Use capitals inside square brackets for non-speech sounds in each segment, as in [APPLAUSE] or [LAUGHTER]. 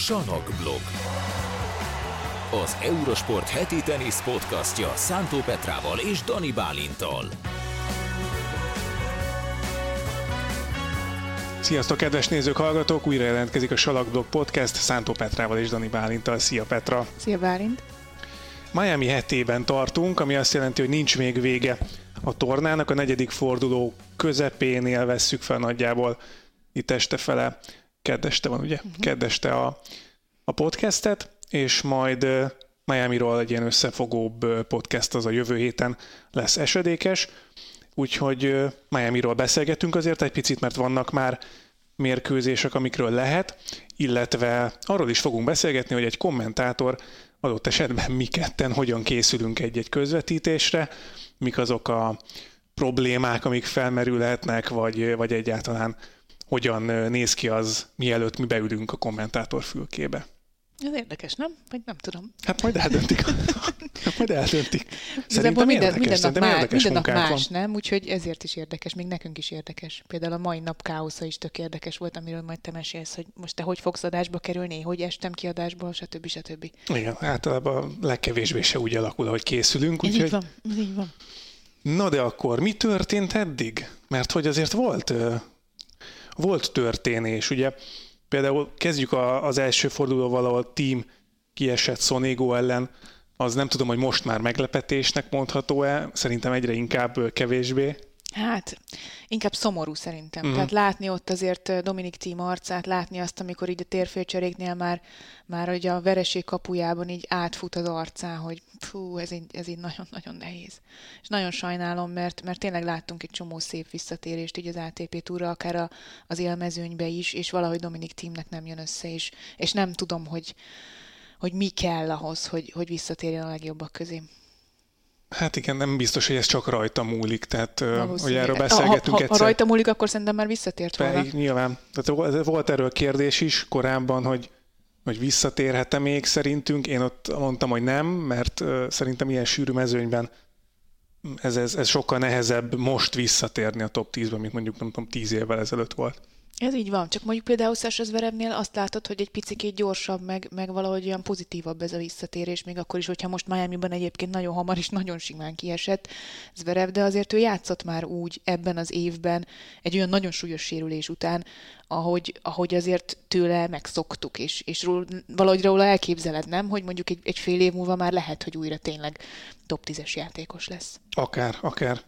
Sanokblog. Az Eurosport heti tenisz podcastja Szántó Petrával és Dani Bálintal. Sziasztok, kedves nézők, hallgatók! Újra jelentkezik a Salakblog Podcast Szántó Petrával és Dani Bálintal. Szia Petra! Szia Bálint! Miami hetében tartunk, ami azt jelenti, hogy nincs még vége a tornának. A negyedik forduló közepénél vesszük fel nagyjából itt este fele, keddeste van ugye, uh-huh. keddeste a, a podcastet, és majd Miami-ról egy ilyen összefogóbb podcast az a jövő héten lesz esedékes, úgyhogy Miami-ról beszélgetünk azért egy picit, mert vannak már mérkőzések, amikről lehet, illetve arról is fogunk beszélgetni, hogy egy kommentátor adott esetben mi ketten hogyan készülünk egy-egy közvetítésre, mik azok a problémák, amik felmerülhetnek, vagy, vagy egyáltalán hogyan néz ki az, mielőtt mi beülünk a kommentátor fülkébe. Ez érdekes, nem? Vagy nem tudom. Hát majd eldöntik. hát majd eldöntik. Szerintem minden, minden nap, má, minden nap más, van. nem? Úgyhogy ezért is érdekes, még nekünk is érdekes. Például a mai nap káosza is tök érdekes volt, amiről majd te mesélsz, hogy most te hogy fogsz adásba kerülni, hogy estem ki adásból, stb. stb. Igen, általában legkevésbé se úgy alakul, ahogy készülünk. Ez így van, így van. Na de akkor mi történt eddig? Mert hogy azért volt, volt történés, ugye Például kezdjük a, az első fordulóval, ahol Team kiesett Sonego ellen, az nem tudom, hogy most már meglepetésnek mondható-e, szerintem egyre inkább kevésbé. Hát, inkább szomorú szerintem. Mm. Tehát látni ott azért Dominik Tím arcát, látni azt, amikor így a térfélcseréknél már, már hogy a vereség kapujában így átfut az arcán, hogy fú, ez így, ez így nagyon-nagyon nehéz. És nagyon sajnálom, mert, mert tényleg láttunk egy csomó szép visszatérést így az ATP túra, akár a, az élmezőnybe is, és valahogy Dominik Tímnek nem jön össze, és, és nem tudom, hogy, hogy mi kell ahhoz, hogy, hogy visszatérjen a legjobbak közé. Hát igen, nem biztos, hogy ez csak rajta múlik, tehát hogy erről beszélgetünk ha, ha, egyszer. Ha rajta múlik, akkor szerintem már visszatért volna. Pedig, nyilván. Tehát volt erről kérdés is korábban, hogy, hogy visszatérhet-e még szerintünk. Én ott mondtam, hogy nem, mert szerintem ilyen sűrű mezőnyben ez, ez, ez sokkal nehezebb most visszatérni a top 10-ben, mint mondjuk nem tudom, 10 évvel ezelőtt volt. Ez így van, csak mondjuk például Sasha Zverevnél azt látod, hogy egy picit gyorsabb, meg, meg valahogy olyan pozitívabb ez a visszatérés, még akkor is, hogyha most Miami-ban egyébként nagyon hamar és nagyon simán kiesett Zverev, de azért ő játszott már úgy ebben az évben, egy olyan nagyon súlyos sérülés után, ahogy, ahogy azért tőle megszoktuk, és, és ról, valahogy róla elképzeled, nem? Hogy mondjuk egy, egy fél év múlva már lehet, hogy újra tényleg top 10-es játékos lesz. Akár, akár.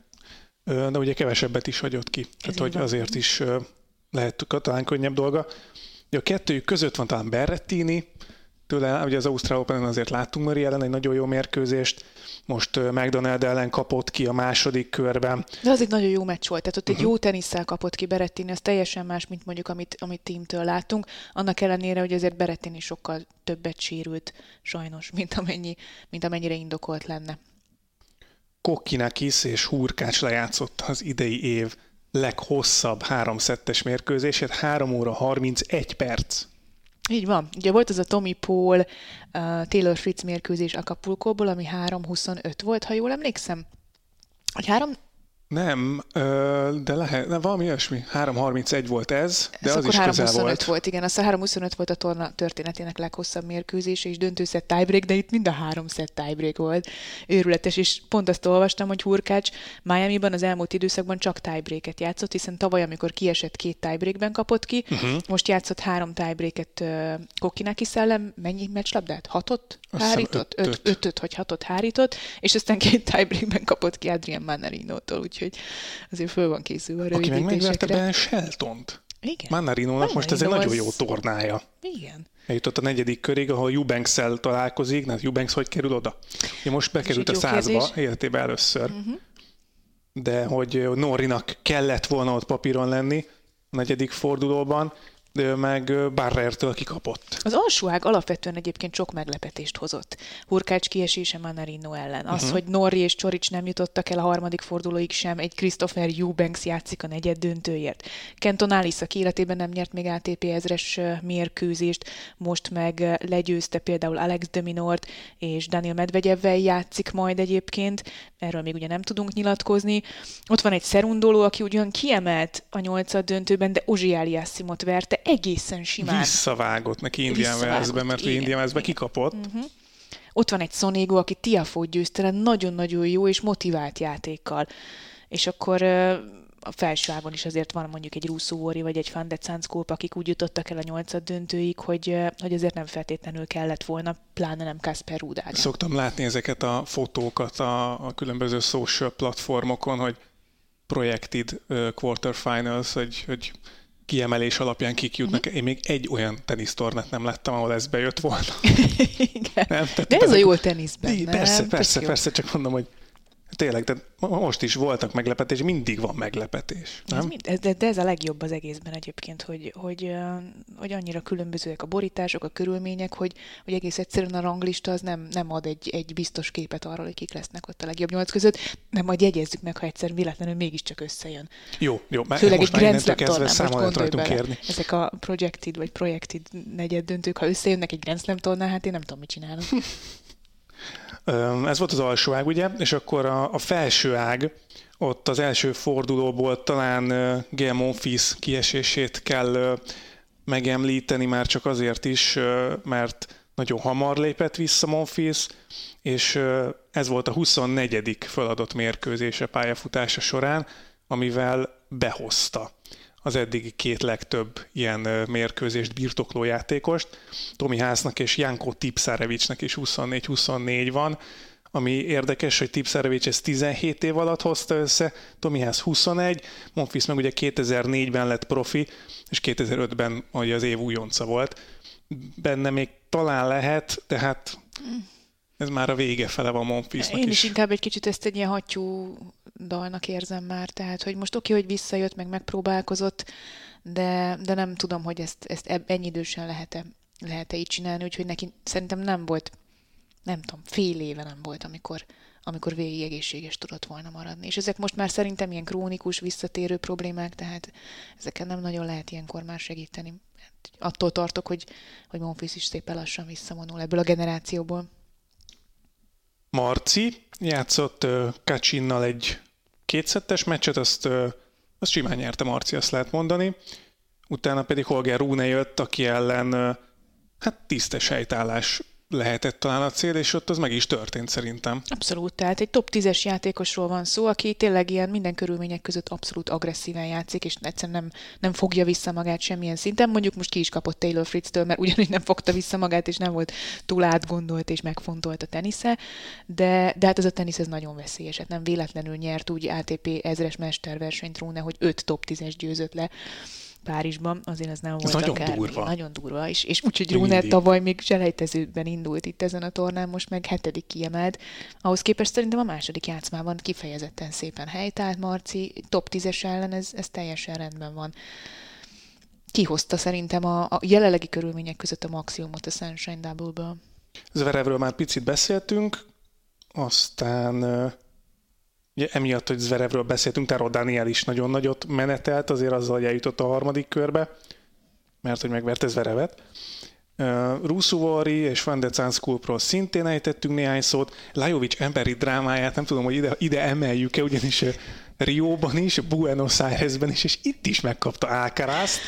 De ugye kevesebbet is hagyott ki. Ez Tehát, hogy van. azért is lehet talán könnyebb dolga. De a kettőjük között van talán Berrettini, tőle, ugye az Ausztrál open azért láttunk Murray ellen egy nagyon jó mérkőzést, most McDonald ellen kapott ki a második körben. De az egy nagyon jó meccs volt, tehát ott uh-huh. egy jó tenisszel kapott ki Berettini, ez teljesen más, mint mondjuk amit, amit Teamtől láttunk, annak ellenére, hogy azért Berettini sokkal többet sérült sajnos, [LAUGHS] mint, amennyi, mint amennyire indokolt lenne. Kokkinakis és Hurkács lejátszott az idei év leghosszabb háromszettes mérkőzését, 3 óra 31 perc. Így van. Ugye volt az a Tommy Paul uh, Taylor Fritz mérkőzés Acapulco-ból, ami 3.25 volt, ha jól emlékszem. Hogy három, nem, de lehet, nem, valami olyasmi. 3.31 volt ez, de ez az is közel volt. volt. igen. A 3.25 volt a torna történetének leghosszabb mérkőzése, és döntőszett tiebreak, de itt mind a három set tiebreak volt. Őrületes, és pont azt olvastam, hogy Hurkács Miami-ban az elmúlt időszakban csak tiebreaket játszott, hiszen tavaly, amikor kiesett két tiebreakben kapott ki, uh-huh. most játszott három tiebreaket uh, Kokinaki szellem, mennyi meccslabdát? Hatot hárított? Öt, öt, ötöt, vagy hatot hárított, és aztán két tiebreakben kapott ki Adrian Manarino-tól, úgyhogy azért föl van készülve a rövidítésekre. Aki meg megverte Ben Sheltont. Igen. Mannarinónak most ez egy nagyon jó tornája. Igen. Eljutott a negyedik körig, ahol eubanks találkozik, hát Eubanks hogy kerül oda? Ja, most bekerült a százba életében először. Uh-huh. De hogy Norinak kellett volna ott papíron lenni a negyedik fordulóban, meg Barrertől kikapott. Az alsóág alapvetően egyébként sok meglepetést hozott. Hurkács kiesése Manarino ellen. Az, uh-huh. hogy Norri és Csorics nem jutottak el a harmadik fordulóig sem, egy Christopher Eubanks játszik a negyed döntőért. Kenton Alice, aki életében nem nyert még ATP ezres mérkőzést, most meg legyőzte például Alex de Minort, és Daniel Medvegyevvel játszik majd egyébként. Erről még ugye nem tudunk nyilatkozni. Ott van egy Szerundoló, aki ugyan kiemelt a nyolcad döntőben, de Ozsi Aliassimot verte egészen simán. Visszavágott neki Indian Wells-be, mert igen, Indian Wells-be kikapott. Uh-huh. Ott van egy Sonego, aki Tiafót győzte nagyon-nagyon jó és motivált játékkal. És akkor a felső ágon is azért van mondjuk egy Russo vagy egy Van de akik úgy jutottak el a nyolcad döntőig, hogy, hogy azért nem feltétlenül kellett volna, pláne nem Kasper Rudága. Szoktam látni ezeket a fotókat a, a különböző social platformokon, hogy projected quarterfinals, hogy, hogy kiemelés alapján kik jutnak. Uh-huh. Én még egy olyan tenisztornát nem láttam, ahol ez bejött volna. [LAUGHS] Igen. Nem? Tehát, De ez a jó teniszben, nem? Persze, persze, persze, csak mondom, hogy Tényleg, de most is voltak meglepetés, mindig van meglepetés. Nem? Ez mind, de, de ez a legjobb az egészben egyébként, hogy, hogy, hogy annyira különbözőek a borítások, a körülmények, hogy, hogy egész egyszerűen a ranglista az nem, nem ad egy, egy biztos képet arról, hogy kik lesznek ott a legjobb nyolc között, nem majd jegyezzük meg, ha egyszer véletlenül mégiscsak összejön. Jó, jó, mert Főleg most egy Grand Slam tornán, most kérni. Ezek a projected vagy projected negyed döntők, ha összejönnek egy Grand Slam tornán, hát én nem tudom, mit csinálok. [LAUGHS] Ez volt az alsó ág, ugye, és akkor a, a felső ág, ott az első fordulóból talán Gail Monfils kiesését kell megemlíteni, már csak azért is, mert nagyon hamar lépett vissza Monfils, és ez volt a 24. feladott mérkőzése pályafutása során, amivel behozta az eddigi két legtöbb ilyen mérkőzést birtokló játékost. Tomi Hásznak és Janko Tipszárevicsnek is 24-24 van, ami érdekes, hogy Tipszárevics ezt 17 év alatt hozta össze, Tomi Ház 21, Monfils meg ugye 2004-ben lett profi, és 2005-ben ugye az év újonca volt. Benne még talán lehet, tehát ez már a vége fele van Monfilsnak Én is, is inkább egy kicsit ezt egy ilyen hattyú dalnak érzem már, tehát hogy most oké, hogy visszajött, meg megpróbálkozott, de, de nem tudom, hogy ezt, ezt ennyi idősen lehet-e, lehet-e így csinálni, úgyhogy neki szerintem nem volt, nem tudom, fél éve nem volt, amikor, amikor végig egészséges tudott volna maradni. És ezek most már szerintem ilyen krónikus, visszatérő problémák, tehát ezeken nem nagyon lehet ilyenkor már segíteni. Attól tartok, hogy, hogy Monfils is szépen lassan visszavonul ebből a generációból. Marci játszott Kacsinnal egy kétszettes meccset, azt, azt simán nyerte Marci, azt lehet mondani. Utána pedig Holger Rune jött, aki ellen hát tisztes helytállás lehetett talán a cél, és ott az meg is történt szerintem. Abszolút, tehát egy top 10-es játékosról van szó, aki tényleg ilyen minden körülmények között abszolút agresszíven játszik, és egyszerűen nem, nem fogja vissza magát semmilyen szinten. Mondjuk most ki is kapott Taylor Fritz-től, mert ugyanúgy nem fogta vissza magát, és nem volt túl átgondolt és megfontolt a tenisze, de, de hát ez a tenisz ez nagyon veszélyes, hát nem véletlenül nyert úgy ATP ezres mesterversenyt Rune, hogy 5 top 10-es győzött le Párizsban, azért ez nem volt nagyon akár, durva. Nagyon durva, és, és úgyhogy Rune tavaly még selejtezőben indult itt ezen a tornán, most meg hetedik kiemelt. Ahhoz képest szerintem a második játszmában kifejezetten szépen helytált Marci, top 10-es ellen ez, ez teljesen rendben van. Kihozta szerintem a, a jelenlegi körülmények között a maximumot a Sunshine Double-ből. Zverevről már picit beszéltünk, aztán Ugye emiatt, hogy Zverevről beszéltünk, tehát Daniel is nagyon nagyot menetelt, azért azzal, hogy eljutott a harmadik körbe, mert hogy megverte Zverevet. Uh, és Van de Zanskulpról szintén ejtettünk néhány szót. Lajovic emberi drámáját nem tudom, hogy ide, ide emeljük-e, ugyanis Rióban is, Buenos Airesben is, és itt is megkapta Alcaraz.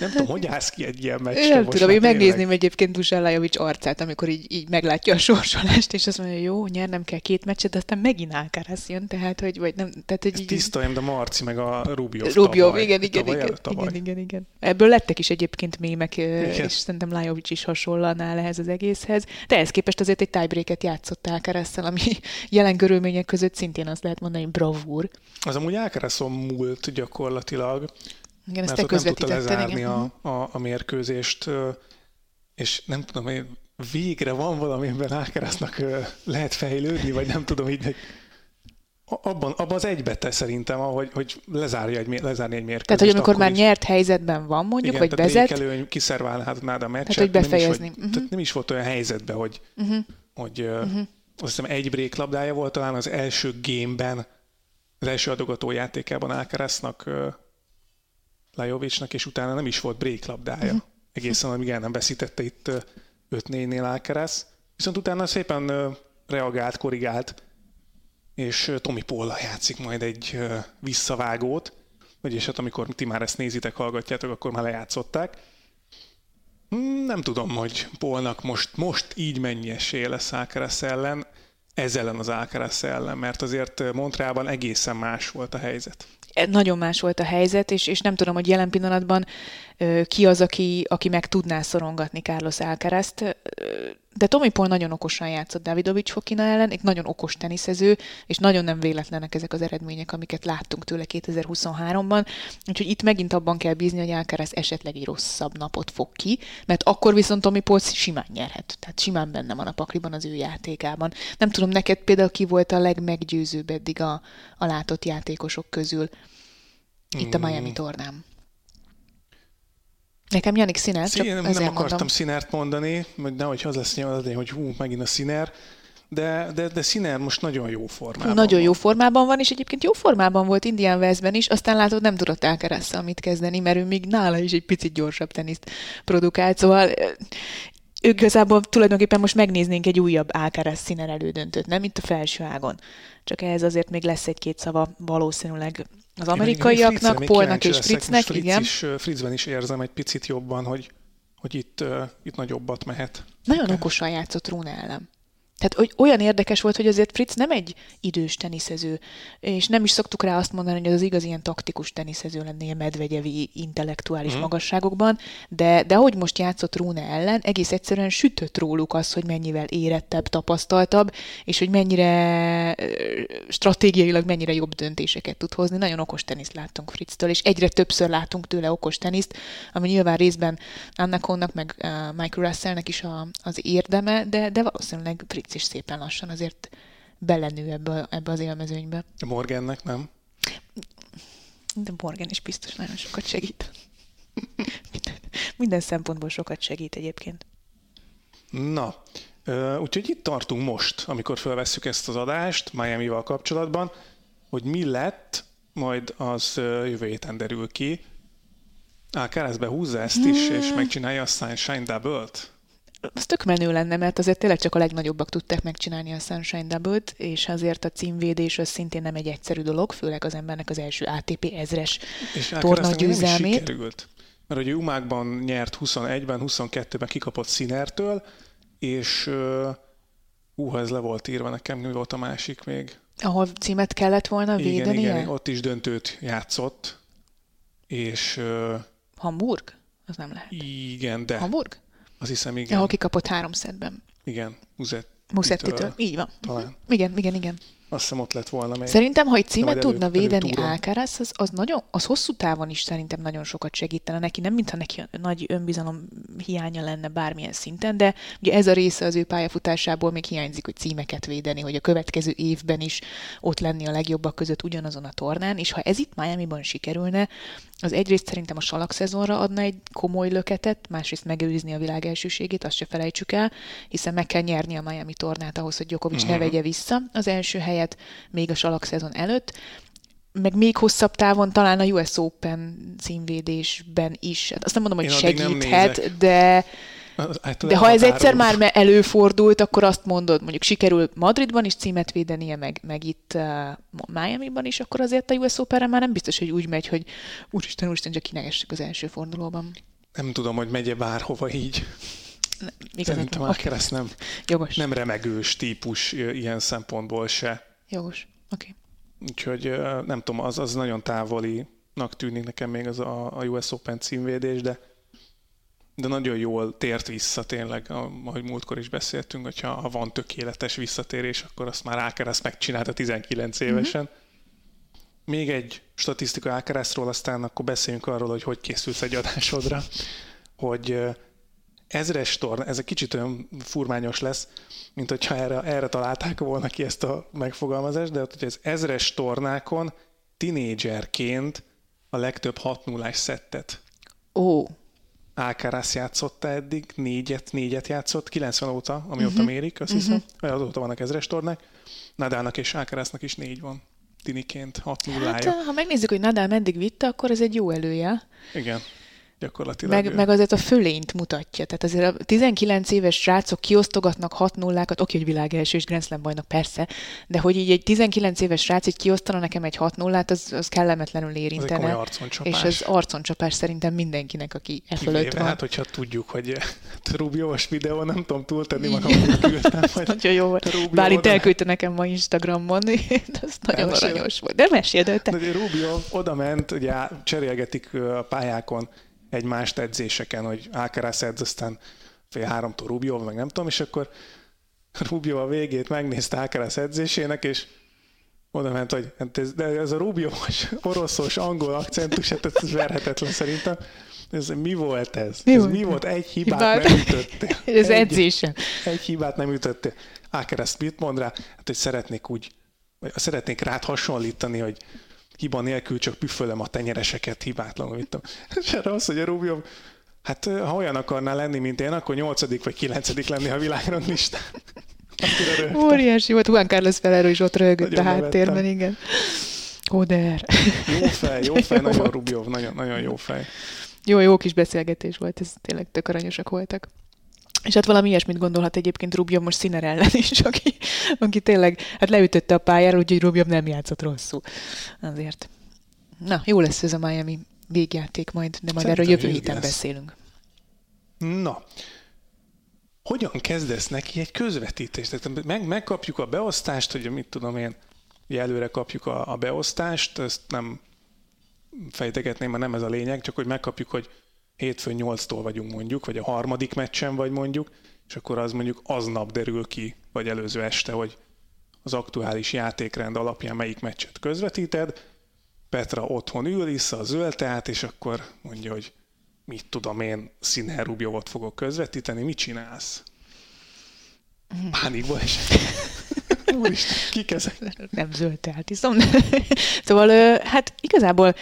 Nem tudom, hogy állsz ki egy ilyen meccsre Nem tudom, én megnézném egyébként Dusan Lajovic arcát, amikor így, így meglátja a sorsolást, és azt mondja, jó, nyernem kell két meccset, de aztán megint Alcaraz jön, tehát, hogy, vagy nem, tehát, hogy így... tiszta, de Marci meg a Rubio Rubio, tavaly, igen, igen, tavaly, igen, tavaly. igen, igen, igen. Ebből lettek is egyébként mémek, igen. és szerintem Lajovic is hasonlóan áll ehhez az egészhez, de ehhez képest azért egy tiebreaket játszott alcaraz ami [LAUGHS] jelen körülmények között szintén azt lehet mondani, bravúr. Az amúgy Alcarazon múlt gyakorlatilag, igen, ezt te nem tudta lezárni igen. A, mhm. a, a mérkőzést, és nem tudom, hogy végre van valami, amiben Ákerasznak lehet fejlődni, vagy nem tudom, így abban, abban az egybe szerintem, ahogy, hogy lezárja egy, lezárni egy mérkőzést. Tehát, hogy amikor már is, nyert helyzetben van mondjuk, igen, vagy vezet. Igen, tehát kiszerválhatnád a meccset. Tehát, hogy befejezni. Nem is, uh-huh. tehát nem is volt olyan helyzetben, hogy, uh-huh. hogy uh-huh. azt hiszem egy break labdája volt talán az első gameben, az első adogató játékában Alcaraznak Lajovicsnak, és utána nem is volt break labdája. Uh-huh. Egészen, amíg el nem veszítette itt 5-4-nél Alcaraz. Viszont utána szépen reagált, korrigált, és Tomi Polla játszik majd egy visszavágót, vagyis hát amikor ti már ezt nézitek, hallgatjátok, akkor már lejátszották. Hmm, Nem tudom, hogy Polnak most, most így mennyi esélye lesz Alcaraz ellen, ez ellen az Alcaraz ellen, mert azért Montrealban egészen más volt a helyzet. Nagyon más volt a helyzet, és, és nem tudom, hogy jelen pillanatban ki az, aki, aki meg tudná szorongatni Carlos Alcarazt. De Tomi Paul nagyon okosan játszott Davidovics Fokina ellen, egy nagyon okos teniszező, és nagyon nem véletlenek ezek az eredmények, amiket láttunk tőle 2023-ban. Úgyhogy itt megint abban kell bízni, hogy Alcaraz esetleg egy rosszabb napot fog ki, mert akkor viszont Tomi Paul simán nyerhet. Tehát simán benne van a pakliban az ő játékában. Nem tudom, neked például ki volt a legmeggyőzőbb eddig a, a látott játékosok közül itt a Miami tornán. Nekem Janik Sziner, csak Szín, nem, akartam mondom. színert mondani, hogy nehogy az lesz nyilván, hogy hú, megint a színer, de, de, de színer most nagyon jó formában Nagyon jó van. formában van, és egyébként jó formában volt Indian Westben is, aztán látod, nem tudott Alcarazzal mit kezdeni, mert ő még nála is egy picit gyorsabb teniszt produkált, szóval ö, ő igazából tulajdonképpen most megnéznénk egy újabb Alcaraz színen elődöntőt, nem itt a felső ágon. Csak ehhez azért még lesz egy-két szava valószínűleg az amerikaiaknak, Polnak és. Fritznek, Fritz igen. Is, Fritzben is érzem egy picit jobban, hogy, hogy itt, uh, itt nagyobbat mehet. Nagyon okosan játszott Rune ellen. Tehát hogy olyan érdekes volt, hogy azért Fritz nem egy idős teniszező, és nem is szoktuk rá azt mondani, hogy az igaz ilyen taktikus teniszező lenne ilyen medvegyevi intellektuális mm. magasságokban, de, de ahogy most játszott Rune ellen, egész egyszerűen sütött róluk az, hogy mennyivel érettebb, tapasztaltabb, és hogy mennyire stratégiailag mennyire jobb döntéseket tud hozni. Nagyon okos teniszt láttunk Fritztől, és egyre többször látunk tőle okos teniszt, ami nyilván részben Anna Konnak, meg Michael Russellnek is a, az érdeme, de, de valószínűleg Fritz is szépen lassan azért belenő ebbe, ebbe az élmezőnybe. Morgannek nem. De Morgan is biztos nagyon sokat segít. Minden, minden szempontból sokat segít egyébként. Na, úgyhogy itt tartunk most, amikor felvesszük ezt az adást Miami-val kapcsolatban, hogy mi lett, majd az jövő héten derül ki. Á, keresztbe húzza ezt is, és megcsinálja a Sunshine Double-t? Az tök menő lenne, mert azért tényleg csak a legnagyobbak tudták megcsinálni a Sunshine Double-t, és azért a címvédés az szintén nem egy egyszerű dolog, főleg az embernek az első ATP ezres És torna győzelmét. sikerült. Mert hogy Umákban nyert 21-ben, 22-ben kikapott Sinertől, és uh, ez le volt írva nekem, mi volt a másik még. Ahol címet kellett volna Igen, védenie? igen, ott is döntőt játszott, és uh, Hamburg? Az nem lehet. igen, de Hamburg? Azt hiszem igen, Ahol kikapott három szedben. igen, Muzet, Musettitől. Így van. talán. Igen, igen, igen. Azt hiszem ott lett volna még. Szerintem, ha egy címet elő- tudna védeni. Alcaraz, az, az, nagyon, az hosszú távon is szerintem nagyon sokat segítene neki, nem mintha neki nagy önbizalom hiánya lenne bármilyen szinten, de ugye ez a része az ő pályafutásából még hiányzik, hogy címeket védeni, hogy a következő évben is ott lenni a legjobbak között ugyanazon a tornán, és ha ez itt Miami-ban sikerülne, az egyrészt szerintem a salak szezonra adna egy komoly löketet, másrészt megőrizni a világ elsőségét, azt se felejtsük el, hiszen meg kell nyerni a Miami tornát ahhoz, hogy Djokovic Mhm. ne vegye vissza az első helyet még a salak szezon előtt, meg még hosszabb távon talán a US Open címvédésben is. Hát azt nem mondom, hogy Én segíthet, de, Hát, de ha ez egyszer már előfordult, akkor azt mondod, mondjuk sikerül Madridban is címet védenie, meg, meg itt uh, Miami-ban is, akkor azért a US Open-re már nem biztos, hogy úgy megy, hogy úristen, úristen, csak kinegessük az első fordulóban. Nem tudom, hogy megye bárhova így. Ne, Szerintem van. Alcaraz nem, Jogos. nem remegős típus ilyen szempontból se. Jogos. Oké. Okay. Úgyhogy nem tudom, az, az nagyon távolinak tűnik nekem még az a, a US Open címvédés, de, de nagyon jól tért vissza tényleg, ahogy múltkor is beszéltünk, hogyha ha van tökéletes visszatérés, akkor azt már Alcaraz megcsinálta 19 évesen. Mm-hmm. Még egy statisztika Alcarazról, aztán akkor beszéljünk arról, hogy hogy készülsz egy adásodra, hogy ezres torna, ez egy kicsit olyan furmányos lesz, mint hogyha erre, erre találták volna ki ezt a megfogalmazást, de hogy az ezres tornákon tinédzserként a legtöbb 6 0 szettet Ó, Alcaraz játszotta eddig, négyet, négyet játszott, 90 óta, amióta uh-huh. mérik, azt hiszem, vagy azóta vannak ezres tornák. Nadalnak és Alcaraznak is négy van tiniként, 6 0 hát ha megnézzük, hogy Nadal meddig vitte, akkor ez egy jó előjel. Igen. Gyakorlatilag. Meg, meg azért a fölényt mutatja. Tehát azért a 19 éves srácok kiosztogatnak 6 nullákat, oké, hogy világ első és Grand Slam bajnok, persze, de hogy így egy 19 éves srác így kiosztana nekem egy 6 nullát, az, az kellemetlenül érintene. És az arconcsapás szerintem mindenkinek, aki e fölött van. Hát, hogyha tudjuk, hogy Rubiós videó, nem tudom túltenni magam, hogy küldtem. [LAUGHS] Nagyon jó volt. Bár itt elküldte nekem ma Instagramon, [LAUGHS] az nagyon aranyos volt. De meséld el te. De Rubio oda ment, ugye cserélgetik a pályákon egymást edzéseken, hogy Alcaraz edz, aztán fél háromtól Rubio, meg nem tudom, és akkor Rubio a végét megnézte Alcaraz edzésének, és oda ment, hogy hát de ez a Rubiós, oroszos, angol akcentus, hát ez verhetetlen szerintem. Ez mi volt ez? Mi ez volt? mi volt? [LAUGHS] Egy hibát nem ütöttél. ez egy, edzésen. Egy hibát nem ütöttél. Ákereszt mit mond rá? Hát, hogy szeretnék úgy, vagy szeretnék rád hasonlítani, hogy hiba nélkül csak püfölöm a tenyereseket hibátlanul. Mit. És erre az, hogy a Rubio, hát ha olyan akarnál lenni, mint én, akkor nyolcadik vagy kilencedik lenni a világranglistán. Óriási volt, Juan Carlos Ferrero is ott rögött a háttérben, igen. Oder. Jó fej, jó fej, jó nagyon Rubio, nagyon, nagyon jó fej. Jó, jó kis beszélgetés volt, ez tényleg tök aranyosak voltak. És hát valami ilyesmit gondolhat egyébként Rubio most Sziner ellen is, [LAUGHS] aki, aki tényleg hát leütötte a pályára, úgyhogy Rubio nem játszott rosszul. Azért. Na, jó lesz ez a Miami végjáték majd, de majd Szerintem erről jövő héten lesz. beszélünk. Na, hogyan kezdesz neki egy közvetítést? Tehát meg, megkapjuk a beosztást, hogy mit tudom én, hogy előre kapjuk a, a beosztást, ezt nem fejtegetném, mert nem ez a lényeg, csak hogy megkapjuk, hogy hétfőn 8-tól vagyunk mondjuk, vagy a harmadik meccsen vagy mondjuk, és akkor az mondjuk aznap derül ki, vagy előző este, hogy az aktuális játékrend alapján melyik meccset közvetíted, Petra otthon ül, vissza a zöld teát, és akkor mondja, hogy mit tudom én, Sziner Rubjovot fogok közvetíteni, mit csinálsz? Pánikba is. [LAUGHS] Úristen, kik ezek? Nem zöld teát iszom. [LAUGHS] szóval, hát igazából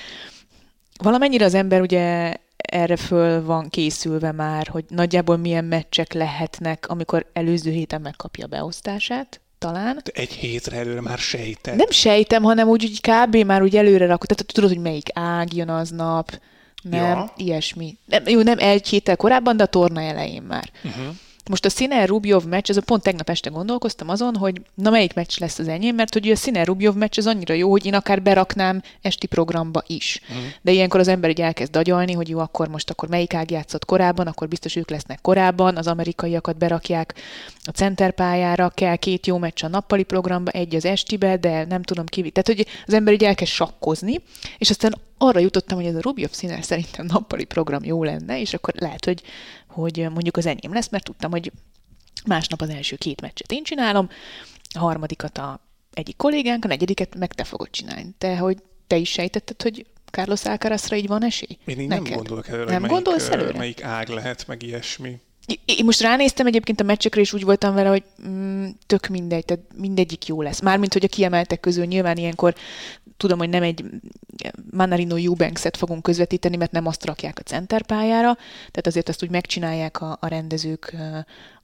valamennyire az ember ugye erre föl van készülve már, hogy nagyjából milyen meccsek lehetnek, amikor előző héten megkapja a beosztását, talán. De egy hétre előre már sejtem. Nem sejtem, hanem úgy, úgy kb. már úgy előre rakod. Tehát tudod, hogy melyik ág jön aznap, nem, ja. ilyesmi. Nem, jó, nem egy héttel korábban, de a torna elején már. Uh-huh. Most a Sziner Rubjov meccs, ez a pont tegnap este gondolkoztam azon, hogy na melyik meccs lesz az enyém, mert hogy a Sziner Rubjov meccs az annyira jó, hogy én akár beraknám esti programba is. Uh-huh. De ilyenkor az ember így elkezd dagyalni, hogy jó, akkor most akkor melyik ág játszott korábban, akkor biztos ők lesznek korábban, az amerikaiakat berakják a centerpályára, kell két jó meccs a nappali programba, egy az estibe, de nem tudom ki. Tehát, hogy az ember így elkezd sakkozni, és aztán arra jutottam, hogy ez a Rubjov Sziner szerintem nappali program jó lenne, és akkor lehet, hogy hogy mondjuk az enyém lesz, mert tudtam, hogy másnap az első két meccset én csinálom, a harmadikat a egyik kollégánk, a negyediket meg te fogod csinálni. Te, hogy te is sejtetted, hogy Carlos Alcarazra így van esély? Én így Neked? nem gondolok előre, nem melyik, gondolsz előre? melyik ág lehet, meg ilyesmi. Én most ránéztem egyébként a meccsekre, és úgy voltam vele, hogy mm, tök mindegy, tehát mindegyik jó lesz. Mármint, hogy a kiemeltek közül nyilván ilyenkor tudom, hogy nem egy Manarino Eubanks-et fogunk közvetíteni, mert nem azt rakják a centerpályára, tehát azért azt úgy megcsinálják a, a rendezők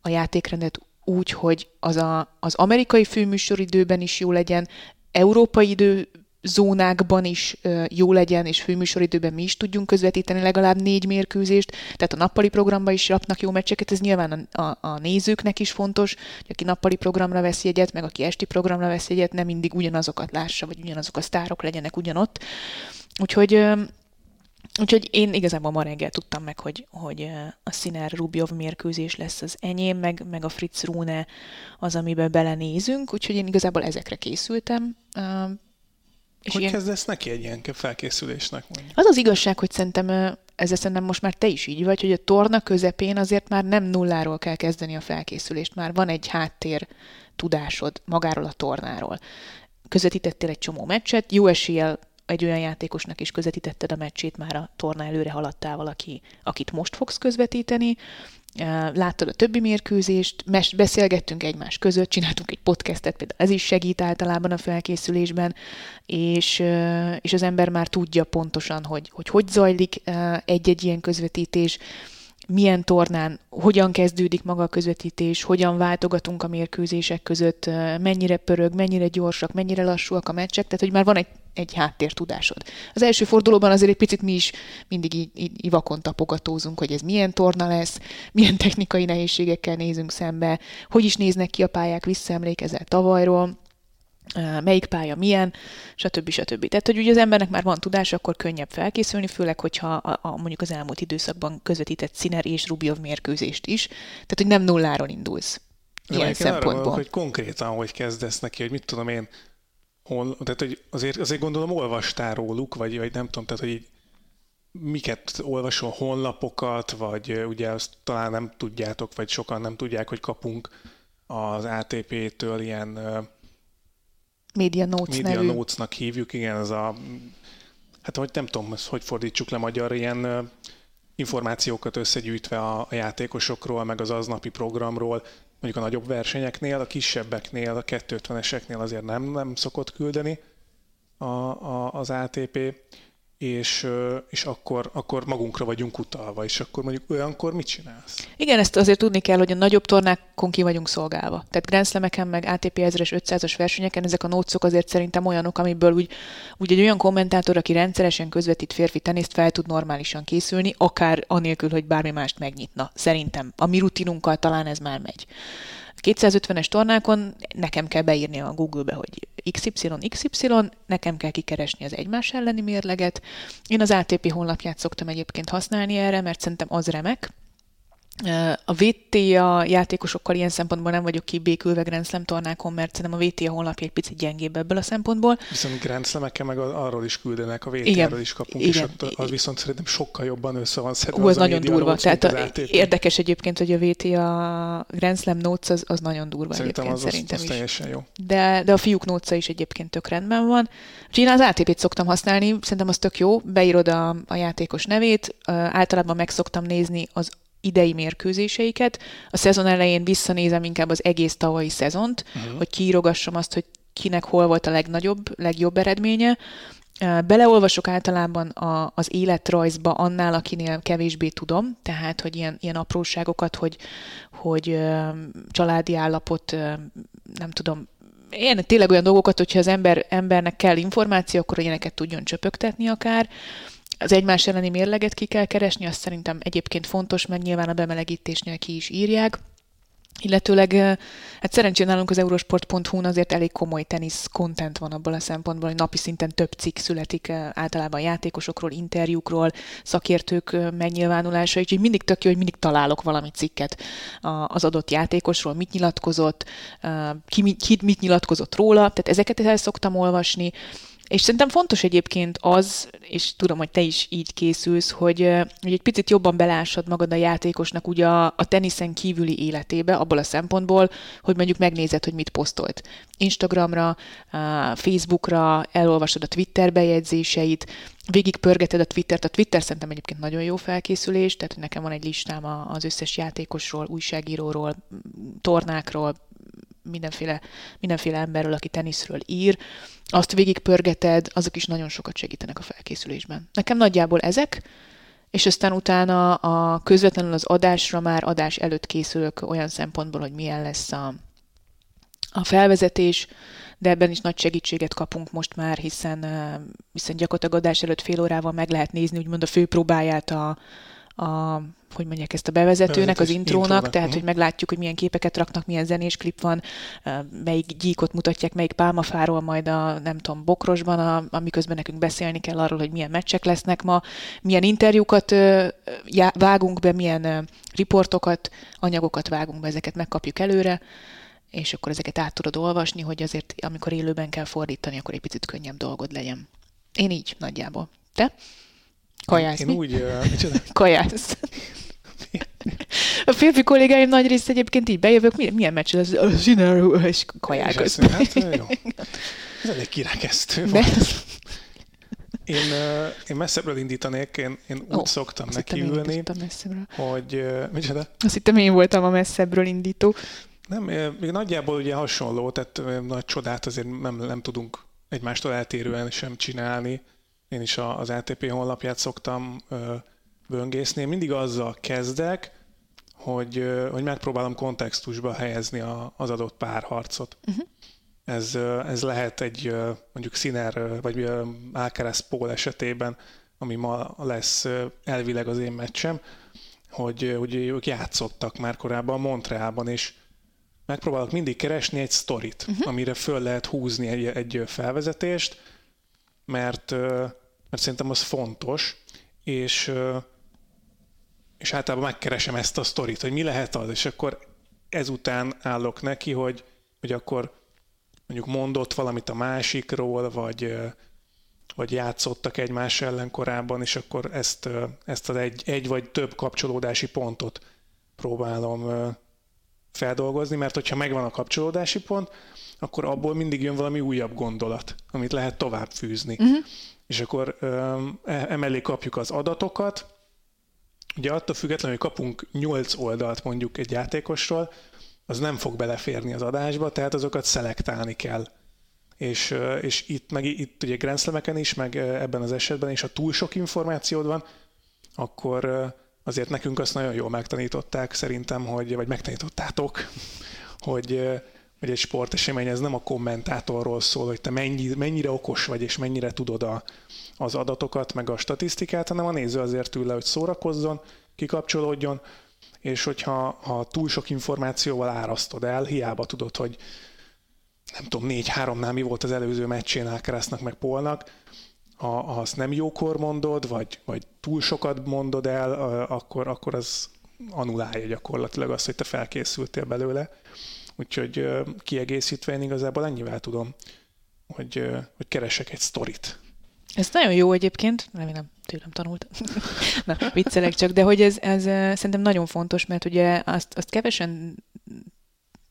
a játékrendet úgy, hogy az, a, az amerikai főműsoridőben is jó legyen, európai idő zónákban is jó legyen, és főműsoridőben mi is tudjunk közvetíteni legalább négy mérkőzést, tehát a nappali programban is rapnak jó meccseket, ez nyilván a, a, a nézőknek is fontos, hogy aki nappali programra vesz jegyet, meg aki esti programra vesz jegyet, nem mindig ugyanazokat lássa, vagy ugyanazok a sztárok legyenek ugyanott. Úgyhogy Úgyhogy én igazából ma reggel tudtam meg, hogy, hogy a Sziner Rubjov mérkőzés lesz az enyém, meg, meg a Fritz Rune az, amiben belenézünk, úgyhogy én igazából ezekre készültem. És hogy ilyen... kezdesz neki egy ilyen felkészülésnek? Mondjuk? Az az igazság, hogy szerintem ezzel szerintem most már te is így vagy, hogy a torna közepén azért már nem nulláról kell kezdeni a felkészülést, már van egy háttér tudásod magáról a tornáról. Közvetítettél egy csomó meccset, jó eséllyel egy olyan játékosnak is közvetítetted a meccsét, már a torna előre haladtál valaki, akit most fogsz közvetíteni, láttad a többi mérkőzést, mes- beszélgettünk egymás között, csináltunk egy podcastet, például ez is segít általában a felkészülésben, és, és az ember már tudja pontosan, hogy hogy, hogy zajlik egy-egy ilyen közvetítés, milyen tornán, hogyan kezdődik maga a közvetítés, hogyan váltogatunk a mérkőzések között, mennyire pörög, mennyire gyorsak, mennyire lassúak a meccsek, tehát hogy már van egy, egy háttértudásod. Az első fordulóban azért egy picit mi is mindig így, így ivakon tapogatózunk, hogy ez milyen torna lesz, milyen technikai nehézségekkel nézünk szembe, hogy is néznek ki a pályák, visszaemlékezel tavalyról, melyik pálya milyen, stb. stb. Tehát, hogy ugye az embernek már van tudása, akkor könnyebb felkészülni, főleg, hogyha a, a, mondjuk az elmúlt időszakban közvetített Sziner és Rubjov mérkőzést is. Tehát, hogy nem nulláról indulsz. Ilyen szempontból. Arra, hogy konkrétan hogy kezdesz neki, hogy mit tudom én, hol, tehát hogy azért, azért gondolom olvastál róluk, vagy, vagy nem tudom, tehát hogy így miket olvasol, honlapokat, vagy ugye azt talán nem tudjátok, vagy sokan nem tudják, hogy kapunk az ATP-től ilyen Media Notes Media nevű. Notes-nak hívjuk, igen, ez a, hát hogy nem tudom, ezt hogy fordítsuk le magyar, ilyen információkat összegyűjtve a, a játékosokról, meg az aznapi programról, mondjuk a nagyobb versenyeknél, a kisebbeknél, a 250-eseknél azért nem, nem szokott küldeni a, a, az ATP, és, és akkor, akkor magunkra vagyunk utalva, és akkor mondjuk olyankor mit csinálsz? Igen, ezt azért tudni kell, hogy a nagyobb tornákon ki vagyunk szolgálva. Tehát Grand Slam-eken, meg ATP 1000-es, 500-as versenyeken ezek a nócok azért szerintem olyanok, amiből úgy, úgy egy olyan kommentátor, aki rendszeresen közvetít férfi teniszt, fel tud normálisan készülni, akár anélkül, hogy bármi mást megnyitna. Szerintem a mi rutinunkkal talán ez már megy. 250-es tornákon nekem kell beírni a Google-be, hogy XY, XY, nekem kell kikeresni az egymás elleni mérleget. Én az ATP honlapját szoktam egyébként használni erre, mert szerintem az remek, a VTA játékosokkal ilyen szempontból nem vagyok kibékülve Grand Slam tornákon, mert szerintem a VTA honlapja egy picit gyengébb ebből a szempontból. Viszont Grand slam meg arról is küldenek, a VTA-ről is kapunk, igen, és az viszont szerintem sokkal jobban össze van szedve. Ú, az, az nagyon durva. Tehát a, érdekes egyébként, hogy a VTA Grand Slam Notes az, az nagyon durva szerintem egyébként. Az, szerintem az, az teljesen jó. De, de a fiúk notes is egyébként tök rendben van. Úgyhogy én az ATP-t szoktam használni, szerintem az tök jó, beírod a, a játékos nevét, általában meg szoktam nézni az idei mérkőzéseiket. A szezon elején visszanézem inkább az egész tavalyi szezont, uh-huh. hogy kiírogassam azt, hogy kinek hol volt a legnagyobb, legjobb eredménye. Beleolvasok általában a, az életrajzba annál, akinél kevésbé tudom, tehát, hogy ilyen, ilyen apróságokat, hogy, hogy családi állapot, nem tudom, én tényleg olyan dolgokat, hogyha az ember, embernek kell információ, akkor ilyeneket tudjon csöpögtetni akár. Az egymás elleni mérleget ki kell keresni, azt szerintem egyébként fontos, meg nyilván a bemelegítésnél ki is írják. Illetőleg, hát szerencsén nálunk az eurosport.hu-n azért elég komoly tenisz content van abból a szempontból, hogy napi szinten több cikk születik általában játékosokról, interjúkról, szakértők megnyilvánulása, úgyhogy mindig tök jó, hogy mindig találok valami cikket az adott játékosról, mit nyilatkozott, ki, ki mit nyilatkozott róla, tehát ezeket el szoktam olvasni, és szerintem fontos egyébként az, és tudom, hogy te is így készülsz, hogy, hogy egy picit jobban belássad magad a játékosnak ugye a, a teniszen kívüli életébe, abból a szempontból, hogy mondjuk megnézed, hogy mit posztolt. Instagramra, Facebookra, elolvasod a Twitter bejegyzéseit, végig pörgeted a Twittert. A Twitter szerintem egyébként nagyon jó felkészülés, tehát nekem van egy listám az összes játékosról, újságíróról, tornákról, mindenféle, mindenféle emberről, aki teniszről ír, azt végigpörgeted, azok is nagyon sokat segítenek a felkészülésben. Nekem nagyjából ezek, és aztán utána a közvetlenül az adásra már adás előtt készülök olyan szempontból, hogy milyen lesz a, a felvezetés, de ebben is nagy segítséget kapunk most már, hiszen, hiszen gyakorlatilag adás előtt fél órával meg lehet nézni, úgymond a főpróbáját a, a hogy mondják ezt a bevezetőnek, az intrónak, intrónak, tehát hogy meglátjuk, hogy milyen képeket raknak, milyen zenés klip van, melyik gyíkot mutatják, melyik pálmafáról majd a, nem tudom, bokrosban, a, amiközben nekünk beszélni kell arról, hogy milyen meccsek lesznek ma, milyen interjúkat vágunk be, milyen riportokat, anyagokat vágunk be, ezeket megkapjuk előre, és akkor ezeket át tudod olvasni, hogy azért, amikor élőben kell fordítani, akkor egy picit könnyebb dolgod legyen. Én így nagyjából. Te? Kajász, Én mi? úgy... Uh, [LAUGHS] Kajász. A férfi kollégáim nagy része egyébként így bejövök, milyen, milyen meccs ez, a zsinár, és kaják közben. Hát, jó. Ez elég kirekesztő [LAUGHS] De... Én, én messzebbről indítanék, én, én úgy oh, szoktam nekiülni, hogy... Uh, micsoda? Azt hittem én voltam a messzebbről indító. Nem, még nagyjából ugye hasonló, tehát nagy csodát azért nem, nem tudunk egymástól eltérően sem csinálni. Én is az ATP honlapját szoktam böngészni. Én mindig azzal kezdek, hogy, hogy megpróbálom kontextusba helyezni a, az adott párharcot. Uh-huh. ez, ez lehet egy mondjuk Sziner vagy Alcaraz Paul esetében, ami ma lesz elvileg az én meccsem, hogy, hogy ők játszottak már korábban Montrealban, és megpróbálok mindig keresni egy sztorit, uh-huh. amire föl lehet húzni egy, egy felvezetést, mert, mert szerintem az fontos, és, és általában megkeresem ezt a sztorit, hogy mi lehet az, és akkor ezután állok neki, hogy, hogy akkor mondjuk mondott valamit a másikról, vagy, vagy játszottak egymás ellen korábban, és akkor ezt, ezt az egy, egy vagy több kapcsolódási pontot próbálom feldolgozni, mert hogyha megvan a kapcsolódási pont, akkor abból mindig jön valami újabb gondolat, amit lehet tovább fűzni. Uh-huh. És akkor e, emellé kapjuk az adatokat, ugye attól függetlenül, hogy kapunk 8 oldalt mondjuk egy játékosról, az nem fog beleférni az adásba, tehát azokat szelektálni kell. És, és itt, meg itt ugye Grand is, meg ebben az esetben is, ha túl sok információd van, akkor azért nekünk azt nagyon jól megtanították szerintem, hogy, vagy megtanítottátok, hogy, hogy egy sportesemény ez nem a kommentátorról szól, hogy te mennyi, mennyire okos vagy, és mennyire tudod a, az adatokat, meg a statisztikát, hanem a néző azért ül le, hogy szórakozzon, kikapcsolódjon, és hogyha ha túl sok információval árasztod el, hiába tudod, hogy nem tudom, négy-háromnál mi volt az előző meccsén Alcaraznak meg Polnak, ha, ha azt nem jókor mondod, vagy, vagy túl sokat mondod el, akkor, akkor az anulálja gyakorlatilag azt, hogy te felkészültél belőle. Úgyhogy kiegészítve én igazából ennyivel tudom, hogy, hogy keresek egy sztorit. Ez nagyon jó egyébként, remélem tőlem tanult. [LAUGHS] Na, viccelek csak, de hogy ez, ez szerintem nagyon fontos, mert ugye azt, azt kevesen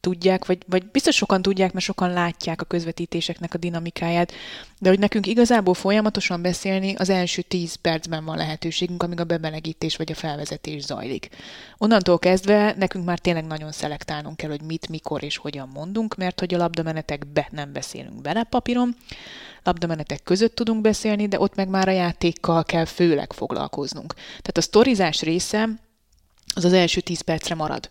tudják, vagy, vagy biztos sokan tudják, mert sokan látják a közvetítéseknek a dinamikáját, de hogy nekünk igazából folyamatosan beszélni az első tíz percben van lehetőségünk, amíg a bemelegítés vagy a felvezetés zajlik. Onnantól kezdve nekünk már tényleg nagyon szelektálnunk kell, hogy mit, mikor és hogyan mondunk, mert hogy a labdamenetekbe nem beszélünk bele papíron, labdamenetek között tudunk beszélni, de ott meg már a játékkal kell főleg foglalkoznunk. Tehát a sztorizás része az az első tíz percre marad.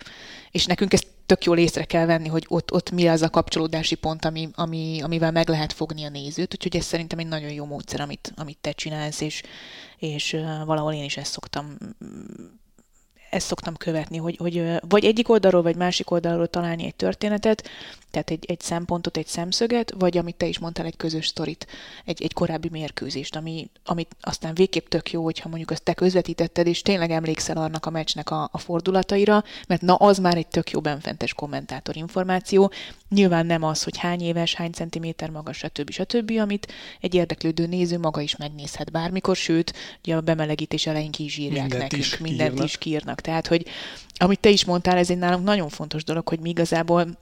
És nekünk ezt tök jól észre kell venni, hogy ott, ott mi az a kapcsolódási pont, ami, ami, amivel meg lehet fogni a nézőt, úgyhogy ez szerintem egy nagyon jó módszer, amit, amit te csinálsz, és, és valahol én is ezt szoktam ezt szoktam követni, hogy, hogy vagy egyik oldalról, vagy másik oldalról találni egy történetet, tehát egy, egy szempontot, egy szemszöget, vagy amit te is mondtál, egy közös sztorit, egy, egy korábbi mérkőzést, ami, amit aztán végképp tök jó, hogyha mondjuk azt te közvetítetted, és tényleg emlékszel annak a meccsnek a, a fordulataira, mert na az már egy tök jó benfentes kommentátor információ. Nyilván nem az, hogy hány éves, hány centiméter magas, stb. stb., amit egy érdeklődő néző maga is megnézhet bármikor, sőt, ugye a bemelegítés elején ki is írják mindent nekünk, is mindent kiírnak. is kiírnak. Tehát, hogy amit te is mondtál, ez egy nálunk nagyon fontos dolog, hogy mi igazából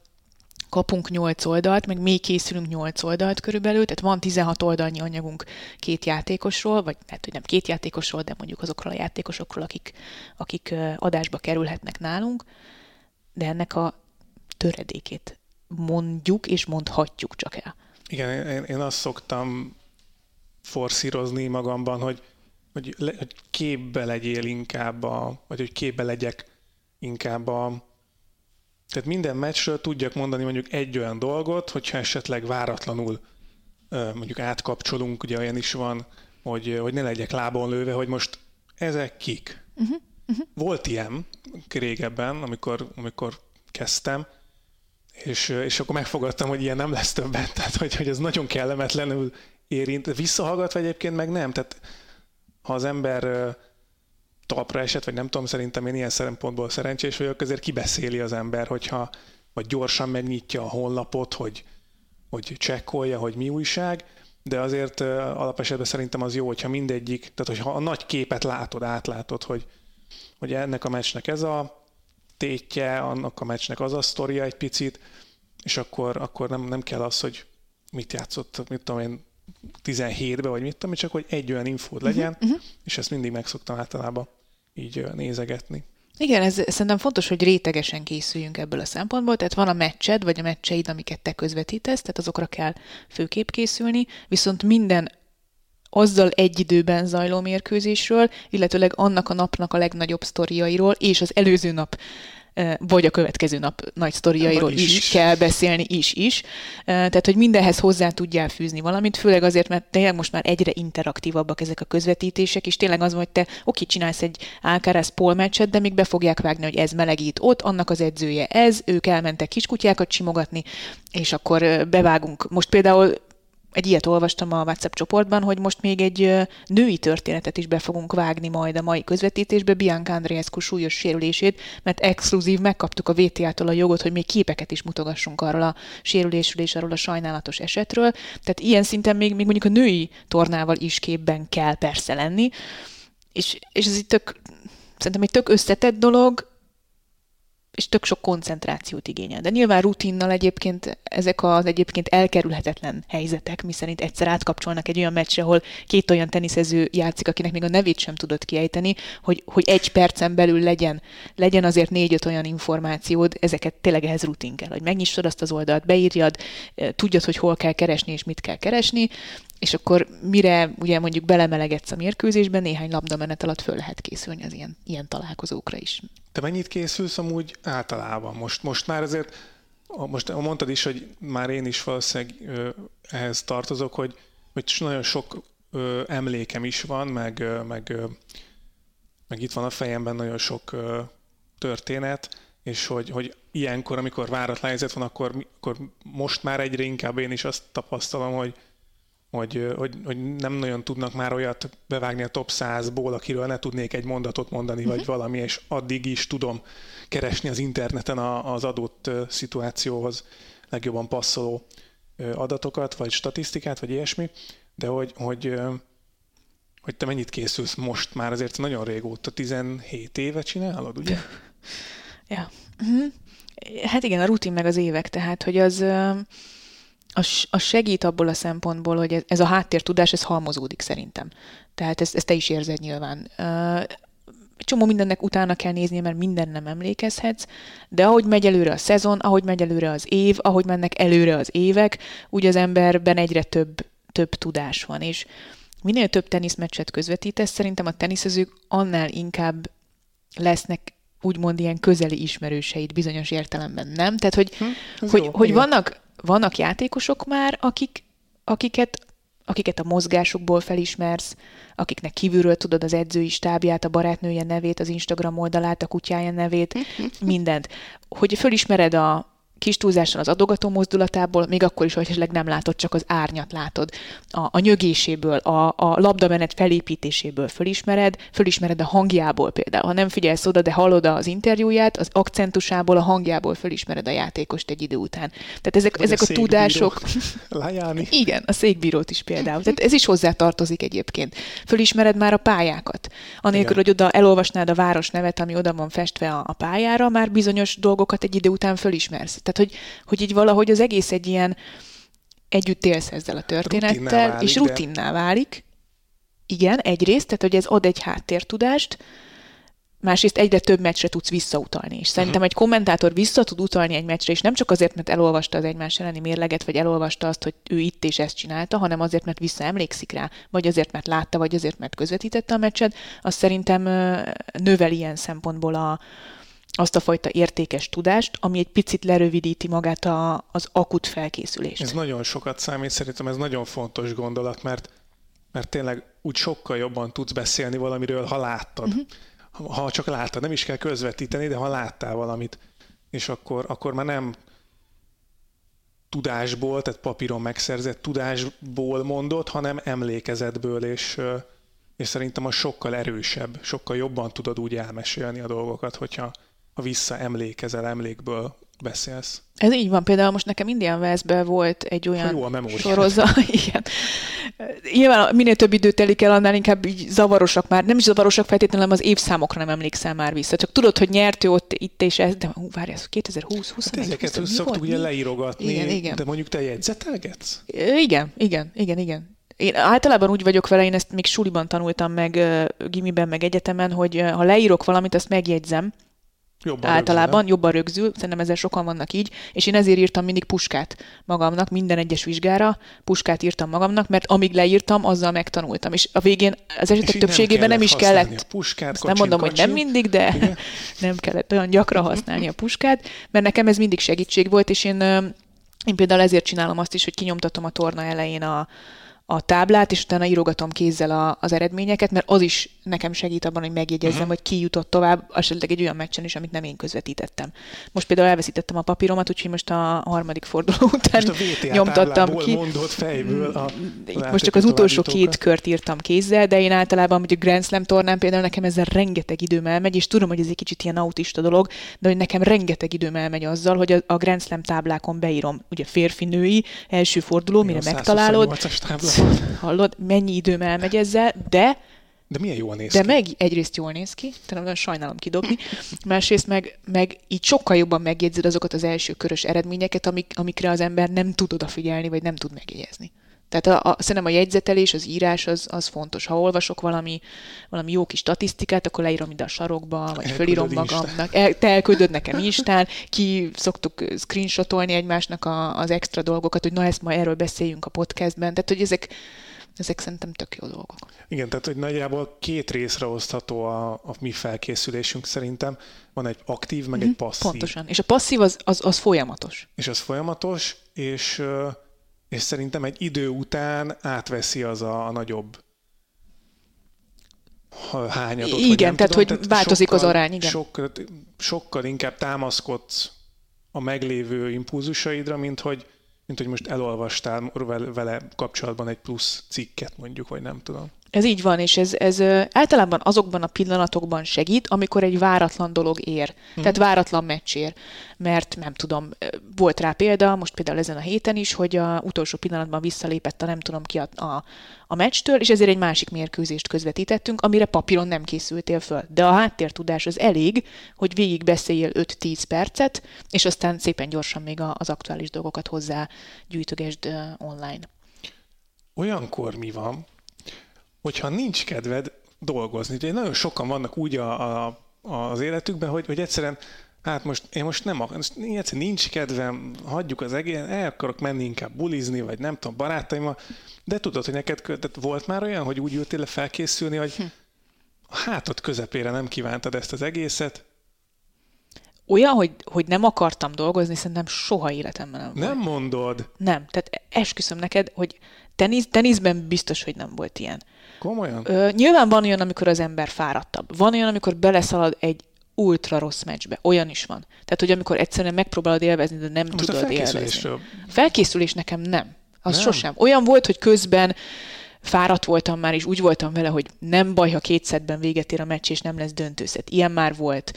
kapunk 8 oldalt, meg még készülünk 8 oldalt körülbelül, tehát van 16 oldalnyi anyagunk két játékosról, vagy hát, hogy nem két játékosról, de mondjuk azokról a játékosokról, akik, akik adásba kerülhetnek nálunk, de ennek a töredékét mondjuk és mondhatjuk csak el. Igen, én, én azt szoktam forszírozni magamban, hogy, hogy, le, hogy képbe legyél inkább, a, vagy hogy képbe legyek inkább a, tehát minden meccsről tudjak mondani mondjuk egy olyan dolgot, hogyha esetleg váratlanul mondjuk átkapcsolunk, ugye olyan is van, hogy, hogy ne legyek lábon lőve, hogy most ezek kik. Uh-huh. Uh-huh. Volt ilyen régebben, amikor, amikor kezdtem, és, és akkor megfogadtam, hogy ilyen nem lesz többet, [LAUGHS] tehát hogy, hogy ez nagyon kellemetlenül érint. Visszahallgatva egyébként meg nem, tehát ha az ember talpra esett, vagy nem tudom, szerintem én ilyen szempontból szerencsés vagyok, azért kibeszéli az ember, hogyha vagy gyorsan megnyitja a honlapot, hogy, hogy csekkolja, hogy mi újság, de azért alapesetben szerintem az jó, hogyha mindegyik, tehát hogyha a nagy képet látod, átlátod, hogy, hogy ennek a meccsnek ez a tétje, annak a meccsnek az a sztoria egy picit, és akkor, akkor nem, nem kell az, hogy mit játszott, mit tudom én, 17-be, vagy mit tudom, csak hogy egy olyan infód mhm, legyen, uh-huh, uh-huh. és ezt mindig megszoktam általában így nézegetni. Igen, ez szerintem fontos, hogy rétegesen készüljünk ebből a szempontból, tehát van a meccsed, vagy a meccseid, amiket te közvetítesz, tehát azokra kell főképp készülni, viszont minden azzal egy időben zajló mérkőzésről, illetőleg annak a napnak a legnagyobb sztoriairól, és az előző nap vagy a következő nap nagy sztoriairól is, is, is kell beszélni, is, is. Tehát, hogy mindenhez hozzá tudjál fűzni valamit, főleg azért, mert tényleg most már egyre interaktívabbak ezek a közvetítések, és tényleg az, hogy te oké, csinálsz egy Alcaraz Paul meccset, de még be fogják vágni, hogy ez melegít ott, annak az edzője ez, ők elmentek kiskutyákat simogatni, és akkor bevágunk. Most például egy ilyet olvastam a WhatsApp csoportban, hogy most még egy női történetet is be fogunk vágni majd a mai közvetítésbe, Bianca Andreescu súlyos sérülését, mert exkluzív megkaptuk a VTA-tól a jogot, hogy még képeket is mutogassunk arról a sérülésről és arról a sajnálatos esetről. Tehát ilyen szinten még, még mondjuk a női tornával is képben kell persze lenni, és, és ez itt tök, szerintem egy tök összetett dolog, és tök sok koncentrációt igényel. De nyilván rutinnal egyébként ezek az egyébként elkerülhetetlen helyzetek, miszerint egyszer átkapcsolnak egy olyan meccsre, ahol két olyan teniszező játszik, akinek még a nevét sem tudott kiejteni, hogy, hogy egy percen belül legyen, legyen azért négy-öt olyan információd, ezeket tényleg ehhez rutin kell, hogy megnyissad azt az oldalt, beírjad, eh, tudjad, hogy hol kell keresni és mit kell keresni, és akkor mire ugye mondjuk belemelegetsz a mérkőzésben, néhány labdamenet alatt föl lehet készülni az ilyen, ilyen találkozókra is. Te mennyit készülsz amúgy általában? Most, most már azért, most mondtad is, hogy már én is valószínűleg ehhez tartozok, hogy, hogy nagyon sok emlékem is van, meg, meg, meg itt van a fejemben nagyon sok történet, és hogy, hogy ilyenkor, amikor váratlan helyzet van, akkor, akkor most már egyre inkább én is azt tapasztalom, hogy, hogy, hogy, hogy nem nagyon tudnak már olyat bevágni a top 100-ból, akiről ne tudnék egy mondatot mondani, uh-huh. vagy mhm. valami, és addig is tudom keresni az interneten az adott szituációhoz legjobban passzoló adatokat, vagy statisztikát, vagy ilyesmi, de hogy, hogy, hogy te mennyit készülsz most már, azért nagyon régóta, 17 éve csinálod, ugye? [LAUGHS] Ja. Uh-huh. Hát igen, a rutin meg az évek, tehát, hogy az az, az segít abból a szempontból, hogy ez, ez a háttértudás, ez halmozódik szerintem. Tehát ezt, ezt te is érzed nyilván. Csomó mindennek utána kell nézni, mert minden nem emlékezhetsz, de ahogy megy előre a szezon, ahogy megy előre az év, ahogy mennek előre az évek, úgy az emberben egyre több, több tudás van, és minél több teniszmeccset közvetítesz, szerintem a teniszezők annál inkább lesznek úgymond ilyen közeli ismerőseid bizonyos értelemben, nem? Tehát, hogy, hm, hogy, jó, hogy vannak, vannak játékosok már, akik, akiket, akiket a mozgásukból felismersz, akiknek kívülről tudod az edzői stábját, a barátnője nevét, az Instagram oldalát, a kutyája nevét, mindent. Hogy fölismered a, kis túlzással az adogató mozdulatából, még akkor is, hogy esetleg nem látod, csak az árnyat látod. A, a nyögéséből, a, a labdamenet felépítéséből fölismered, fölismered a hangjából például. Ha nem figyelsz oda, de hallod az interjúját, az akcentusából, a hangjából fölismered a játékost egy idő után. Tehát ezek, ezek a, a tudások... [LAUGHS] Lajáni. Igen, a székbírót is például. Tehát ez is hozzá tartozik egyébként. Fölismered már a pályákat. Anélkül, Igen. hogy oda elolvasnád a város nevet, ami oda van festve a, a pályára, már bizonyos dolgokat egy idő után fölismersz. Tehát tehát, hogy, hogy így valahogy az egész egy ilyen együtt élsz ezzel a történettel, válik, és rutinná de... válik. Igen, egyrészt, tehát hogy ez ad egy háttértudást, másrészt egyre több meccsre tudsz visszautalni. És szerintem uh-huh. egy kommentátor vissza tud utalni egy meccsre, és nem csak azért, mert elolvasta az egymás elleni mérleget, vagy elolvasta azt, hogy ő itt és ezt csinálta, hanem azért, mert visszaemlékszik rá, vagy azért, mert látta, vagy azért, mert közvetítette a meccset, az szerintem növel ilyen szempontból a, azt a fajta értékes tudást, ami egy picit lerövidíti magát a, az akut felkészülést. Ez nagyon sokat számít, szerintem ez nagyon fontos gondolat, mert, mert tényleg úgy sokkal jobban tudsz beszélni valamiről, ha láttad. Uh-huh. Ha csak láttad, nem is kell közvetíteni, de ha láttál valamit, és akkor, akkor már nem tudásból, tehát papíron megszerzett tudásból mondott, hanem emlékezetből, és, és szerintem a sokkal erősebb, sokkal jobban tudod úgy elmesélni a dolgokat, hogyha, ha visszaemlékezel, emlékből beszélsz. Ez így van. Például most nekem Indian Westben volt egy olyan jó a sorozat. [LAUGHS] Igen. Nyilván minél több idő telik el, annál inkább így zavarosak már. Nem is zavarosak feltétlenül, hanem az évszámokra nem emlékszel már vissza. Csak tudod, hogy nyert ő ott, itt és ez, de hú, várj, ez 2020, 21, hát ezeket 20, szoktuk ugye leírogatni, igen, igen. de mondjuk te jegyzetelgetsz? Igen, igen, igen, igen. Én általában úgy vagyok vele, én ezt még suliban tanultam meg, gimiben, meg egyetemen, hogy ha leírok valamit, azt megjegyzem, Jobban általában rögzül, jobban rögzül, szerintem ezzel sokan vannak így, és én ezért írtam mindig puskát magamnak, minden egyes vizsgára puskát írtam magamnak, mert amíg leírtam, azzal megtanultam, és a végén az esetek többségében nem, kellett is kellett A puskát, azt nem mondom, hogy nem mindig, de Igen. [LAUGHS] nem kellett olyan gyakran használni a puskát, mert nekem ez mindig segítség volt, és én, én például ezért csinálom azt is, hogy kinyomtatom a torna elején a, a táblát, és utána írogatom kézzel a, az eredményeket, mert az is nekem segít abban, hogy megjegyezzem, uh-huh. hogy ki jutott tovább, esetleg egy olyan meccsen is, amit nem én közvetítettem. Most például elveszítettem a papíromat, úgyhogy most a harmadik forduló után Most a nyomtattam ki. mondott fejből a Itt most csak az utolsó két kört írtam kézzel, de én általában hogy a Grand Slam tornán például nekem ezzel rengeteg időm elmegy, és tudom, hogy ez egy kicsit ilyen autista dolog, de hogy nekem rengeteg időm elmegy azzal, hogy a, a Grand Slam táblákon beírom, ugye férfi-női első forduló, mire megtalálod, 128-as tábla. Hallod, mennyi időm elmegy ezzel, de De milyen jól néz de ki. meg egyrészt jól néz ki, tehát nagyon sajnálom kidobni, másrészt meg, meg így sokkal jobban megjegyzed azokat az első körös eredményeket, amik, amikre az ember nem tud odafigyelni, vagy nem tud megjegyezni. Tehát a, a, szerintem a jegyzetelés, az írás az, az fontos. Ha olvasok valami, valami jó kis statisztikát, akkor leírom ide a sarokba, vagy Elküldöd fölírom Instán. magamnak. El, te elküldöd nekem Instán, ki szoktuk screenshotolni egymásnak a, az extra dolgokat, hogy na ezt ma erről beszéljünk a podcastben. Tehát, hogy ezek, ezek szerintem tök jó dolgok. Igen, tehát hogy nagyjából két részre osztható a, a mi felkészülésünk szerintem. Van egy aktív, meg egy passzív. Mhm, Pontosan. És a passzív az, az, az folyamatos. És az folyamatos, és, és szerintem egy idő után átveszi az a, a nagyobb hányadot. Igen, tehát, tudom, hogy változik az arány, igen. Sokkal, sokkal inkább támaszkodsz a meglévő impulzusaidra, mint hogy, mint hogy most elolvastál vele kapcsolatban egy plusz cikket mondjuk, vagy nem tudom. Ez így van, és ez, ez általában azokban a pillanatokban segít, amikor egy váratlan dolog ér. Hmm. Tehát váratlan meccs ér. Mert nem tudom, volt rá példa, most például ezen a héten is, hogy a utolsó pillanatban visszalépett a nem tudom ki a, a, a meccstől, és ezért egy másik mérkőzést közvetítettünk, amire papíron nem készültél föl. De a háttértudás az elég, hogy végig beszéljél 5-10 percet, és aztán szépen gyorsan még az aktuális dolgokat hozzá gyűjtögesd online. Olyankor mi van, hogyha nincs kedved dolgozni. Ugye nagyon sokan vannak úgy a, a, az életükben, hogy, hogy egyszerűen hát most én most nem akarok, egyszerűen nincs kedvem, hagyjuk az egész, el akarok menni inkább bulizni, vagy nem tudom, barátaimmal, de tudod, hogy neked tehát volt már olyan, hogy úgy ültél le felkészülni, hogy a hátad közepére nem kívántad ezt az egészet, Olyan, hogy, hogy nem akartam dolgozni, szerintem soha életemben nem volt. nem mondod, Nem, tehát esküszöm neked, hogy tenisz, teniszben biztos, hogy nem volt ilyen. komolyan? Ö, nyilván van olyan, amikor az ember fáradtabb. Van olyan, amikor beleszalad egy ultra rossz meccsbe. Olyan is van. Tehát, hogy amikor egyszerűen megpróbálod élvezni, de nem Most a tudod élvezni. felkészülésről Felkészülés nekem nem. Az Nem? sosem. Olyan volt, hogy közben fáradt voltam már, és úgy voltam vele, hogy nem baj, ha két szedben véget ér a meccs, és nem lesz döntőszet. Ilyen már volt.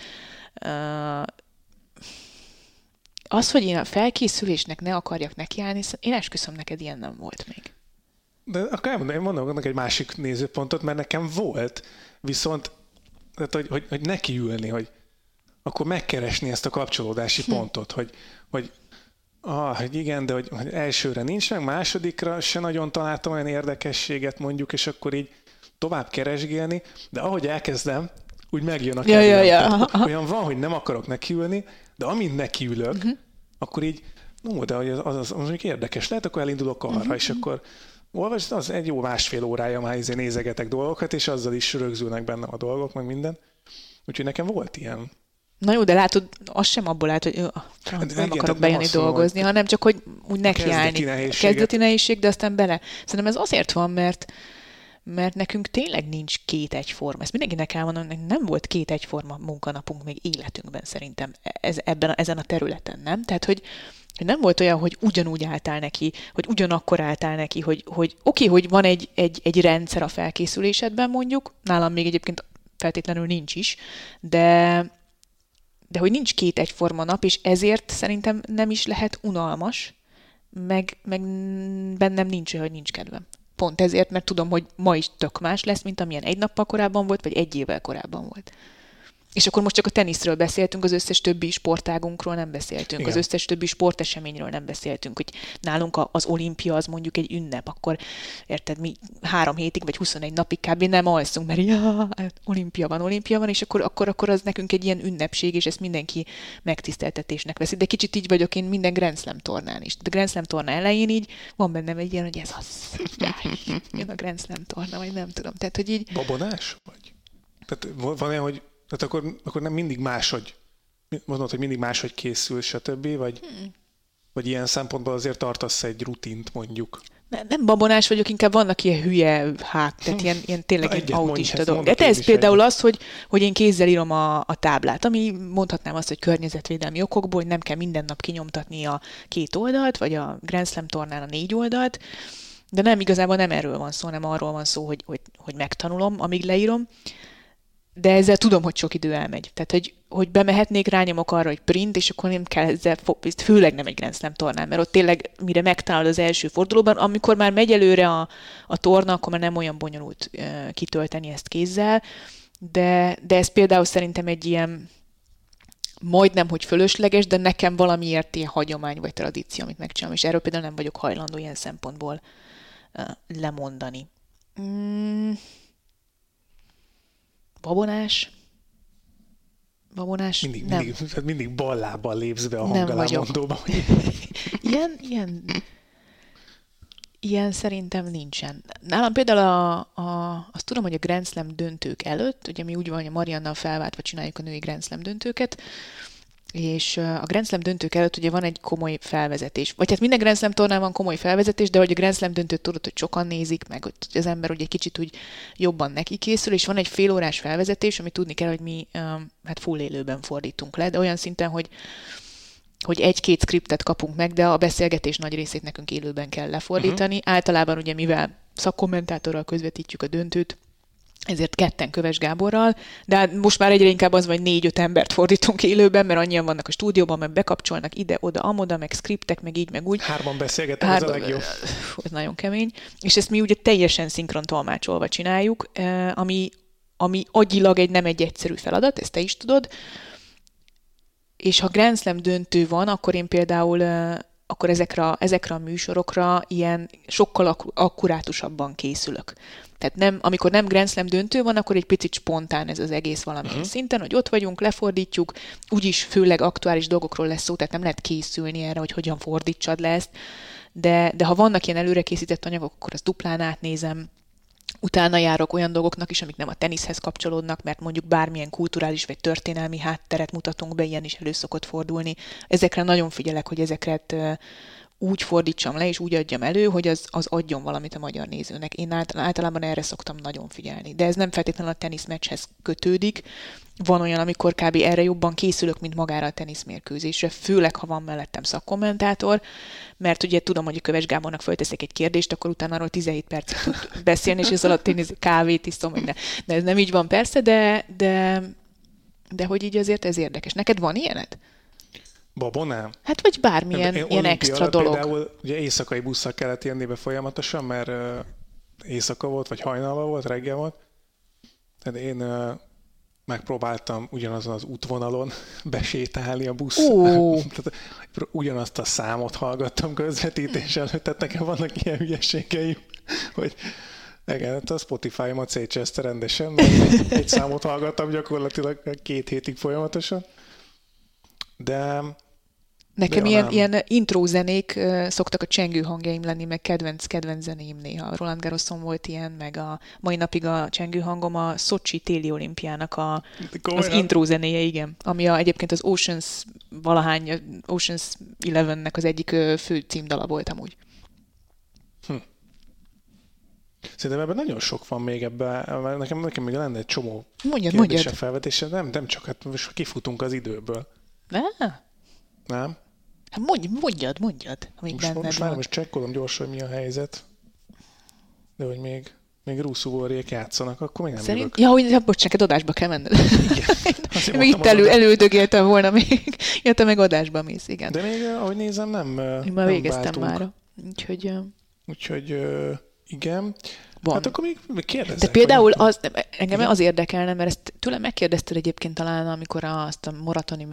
Az, hogy én a felkészülésnek ne akarjak nekiállni, sz- én esküszöm neked, ilyen nem volt még. De akkor elmondom, én mondom annak egy másik nézőpontot, mert nekem volt, viszont tehát, hogy, hogy, hogy nekiülni, hogy akkor megkeresni ezt a kapcsolódási Hm. pontot, hogy, hogy ah, hogy igen, de hogy, hogy elsőre nincs meg, másodikra se nagyon találtam olyan érdekességet mondjuk, és akkor így tovább keresgélni, de ahogy elkezdem, úgy megjön a Ja, ja, ja. Olyan van, hogy nem akarok nekiülni, de amint nekiülök, uh-huh. akkor így, no, de az, az, az, mondjuk érdekes lehet, akkor elindulok arra, uh-huh. és akkor olvasd, az egy jó másfél órája már izé nézegetek dolgokat, és azzal is rögzülnek bennem a dolgok, meg minden. Úgyhogy nekem volt ilyen. Na jó, de látod, az sem abból állt, hogy ö, franc, Hát igen, nem tehát akarok nem bejönni mondom, dolgozni, hanem csak, hogy úgy nekiállni. Kezdeti nehézség, de aztán bele. Szerintem ez azért van, mert mert nekünk tényleg nincs két egyforma. Ezt mindenkinek elmondom, hogy nem volt két egyforma munkanapunk még életünkben szerintem ez, ebben ezen a területen, nem? Tehát, hogy, nem volt olyan, hogy ugyanúgy álltál neki, hogy ugyanakkor álltál neki, hogy, hogy oké, okay, hogy van egy, egy, egy rendszer a felkészülésedben mondjuk, nálam még egyébként feltétlenül nincs is, de, de hogy nincs két egyforma nap, és ezért szerintem nem is lehet unalmas, meg, meg bennem nincs hogy nincs kedvem. Pont ezért, mert tudom, hogy ma is tök más lesz, mint amilyen egy nappal korábban volt, vagy egy évvel korábban volt. És akkor most csak a teniszről beszéltünk, az összes többi sportágunkról nem beszéltünk, Igen. az összes többi sporteseményről nem beszéltünk, hogy nálunk a- az olimpia az mondjuk egy ünnep, akkor érted, mi három hétig vagy 21 napig kb. nem alszunk, mert ja, olimpia van, olimpia van, és akkor, akkor, akkor az nekünk egy ilyen ünnepség, és ezt mindenki megtiszteltetésnek veszi. De kicsit így vagyok én minden Grand Slam tornán is. De Grand Slam torna elején így van bennem egy ilyen, hogy ez az, jön a Grand Slam torna, vagy nem tudom. Tehát, hogy így Babonás? Vagy? Tehát van van olyan, hogy tehát akkor, akkor nem mindig máshogy, mondod, hogy mindig máshogy készül, stb., vagy, Hmm. vagy ilyen szempontból azért tartasz egy rutint, mondjuk. Ne, nem babonás vagyok, inkább vannak ilyen hülye hák, tehát ilyen, ilyen tényleg mondj, autista ezt dolgok. mondok Hát ez például egyet. az, hogy, hogy én kézzel írom a, a táblát, ami mondhatnám azt, hogy környezetvédelmi okokból, hogy nem kell minden nap kinyomtatni a két oldalt, vagy a Grand Slam tornán a négy oldalt, de nem, igazából nem erről van szó, nem arról van szó, hogy, hogy, hogy megtanulom, amíg leírom, de ezzel tudom, hogy sok idő elmegy. Tehát, hogy, hogy bemehetnék, rányomok arra, hogy print, és akkor nem kell ezzel, főleg nem egy Grand Slam tornán, mert ott tényleg, mire megtalálod az első fordulóban, amikor már megy előre a, a torna, akkor már nem olyan bonyolult uh, kitölteni ezt kézzel, de, de ez például szerintem egy ilyen majdnem, hogy fölösleges, de nekem valamiért ilyen hagyomány vagy tradíció, amit megcsinálom, és erről például nem vagyok hajlandó ilyen szempontból uh, lemondani. Mm. Babonás? Babonás? Mindig, nem. mindig, tehát mindig ballábbal lépsz be a hangalámondóba. [LAUGHS] Ilyen, ilyen, ilyen szerintem nincsen. Nálam például a, a, azt tudom, hogy a Grand Slam döntők előtt, ugye mi úgy van, hogy a Mariannal felváltva csináljuk a női Grand Slam döntőket, és a Grand Slam döntők előtt ugye van egy komoly felvezetés. Vagy hát minden Grand Slam tornán van komoly felvezetés, de hogy a Grand Slam döntőt tudod, hogy sokan nézik, meg hogy az ember ugye egy kicsit úgy jobban neki készül, és van egy fél órás felvezetés, amit tudni kell, hogy mi hát full élőben fordítunk le, de olyan szinten, hogy hogy egy-két skriptet kapunk meg, de a beszélgetés nagy részét nekünk élőben kell lefordítani. Uh-huh. Általában ugye, mivel szakkommentátorral közvetítjük a döntőt, ezért ketten Köves Gáborral, de hát most már egyre inkább az, vagy négy-öt embert fordítunk élőben, mert annyian vannak a stúdióban, meg bekapcsolnak ide, oda, amoda, meg skriptek, meg így, meg úgy. Hárman beszélgetek, ez a legjobb. Ez nagyon kemény. És ezt mi ugye teljesen szinkron tolmácsolva csináljuk, eh, ami, ami agyilag egy nem egy egyszerű feladat, ezt te is tudod. És ha Grand Slam döntő van, akkor én például eh, akkor ezekre, ezekre a műsorokra ilyen sokkal ak- akkurátusabban készülök. Tehát nem, amikor nem Grand Slam döntő van, akkor egy picit spontán ez az egész valamilyen uh-huh. szinten, hogy ott vagyunk, lefordítjuk, úgyis főleg aktuális dolgokról lesz szó, tehát nem lehet készülni erre, hogy hogyan fordítsad le ezt, de, de ha vannak ilyen előre készített anyagok, akkor azt duplán átnézem, utána járok olyan dolgoknak is, amik nem a teniszhez kapcsolódnak, mert mondjuk bármilyen kulturális vagy történelmi hátteret mutatunk be, ilyen is elő szokott fordulni. Ezekre nagyon figyelek, hogy ezeket úgy fordítsam le, és úgy adjam elő, hogy az, az adjon valamit a magyar nézőnek. Én ált- általában erre szoktam nagyon figyelni. De ez nem feltétlenül a teniszmeccshez kötődik. Van olyan, amikor kb. erre jobban készülök, mint magára a teniszmérkőzésre, főleg, ha van mellettem szakkommentátor, mert ugye tudom, hogy a Köves Gábornak fölteszek egy kérdést, akkor utána arról 17 percet tud beszélni, és ez alatt én kávét iszom, meg ne. De ez nem így van persze, de, de, de hogy így azért ez érdekes. Neked van ilyened? Babonám? Hát vagy bármilyen Én ilyen olimpia extra dolog. Például ugye éjszakai busszal kellett jönni be folyamatosan, mert uh, éjszaka volt, vagy hajnalban volt, reggel volt. Tehát én uh, megpróbáltam ugyanazon az útvonalon [LAUGHS] besétálni a busz. [LAUGHS] Ugyanazt a számot hallgattam közvetítés előtt, tehát nekem vannak ilyen hülyeségeim, hogy igen, hát a Spotify-omat szétcseszte rendesen, mert egy számot hallgattam gyakorlatilag két hétig folyamatosan. De Nekem De ilyen, nem. ilyen intro zenék uh, szoktak a csengő hangjaim lenni, meg kedvenc, kedvenc zeném néha. Roland Garroson volt ilyen, meg a mai napig a csengő hangom a Szocsi téli olimpiának a, az komolyan? intro zenéje, igen. Ami a, egyébként az Oceans valahány, Oceans 11-nek az egyik fő címdala volt amúgy. Szerintem ebben nagyon sok van még ebben, mert nekem, nekem még lenne egy csomó Mondjad, kérdése, mondjad. felvetése. Nem, nem csak, hát most kifutunk az időből. Ne? Nem? Hát mondj, mondjad, mondjad, amíg Most, benned most már most csekkolom gyorsan, hogy mi a helyzet. De hogy még, még Russzúvóriek játszanak, akkor még nem Szerint? jövök. Ja, hogy hát bocs, neked adásba kell menned. [LAUGHS] Én még itt elő, elődögéltem volna még. [LAUGHS] Ja, te meg adásba mész, igen. De még, ahogy nézem, nem Én nem már végeztem váltunk. már. Úgyhogy ö, Úgyhogy ö, igen. Van. Hát akkor még, még kérdezzek. De például az, engem az érdekelne, mert ezt tőlem megkérdezted egyébként talán, amikor azt a Moratoni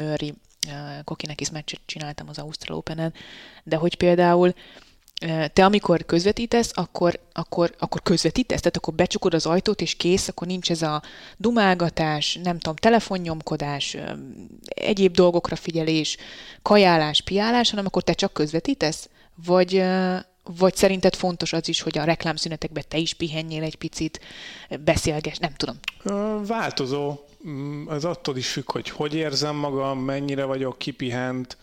Murray Kokinekis meccset csináltam az Ausztral Open-en, de hogy például te amikor közvetítesz, akkor, akkor, akkor közvetítesz, tehát akkor becsukod az ajtót, és kész, akkor nincs ez a dumálgatás, nem tudom, telefonnyomkodás, egyéb dolgokra figyelés, kajálás, piálás, hanem akkor te csak közvetítesz? Vagy, vagy szerinted fontos az is, hogy a reklámszünetekben te is pihenjél egy picit, beszélgess, nem tudom. Változó. Mm, Az attól is függ, hogy hogy érzem magam, mennyire vagyok kipihent,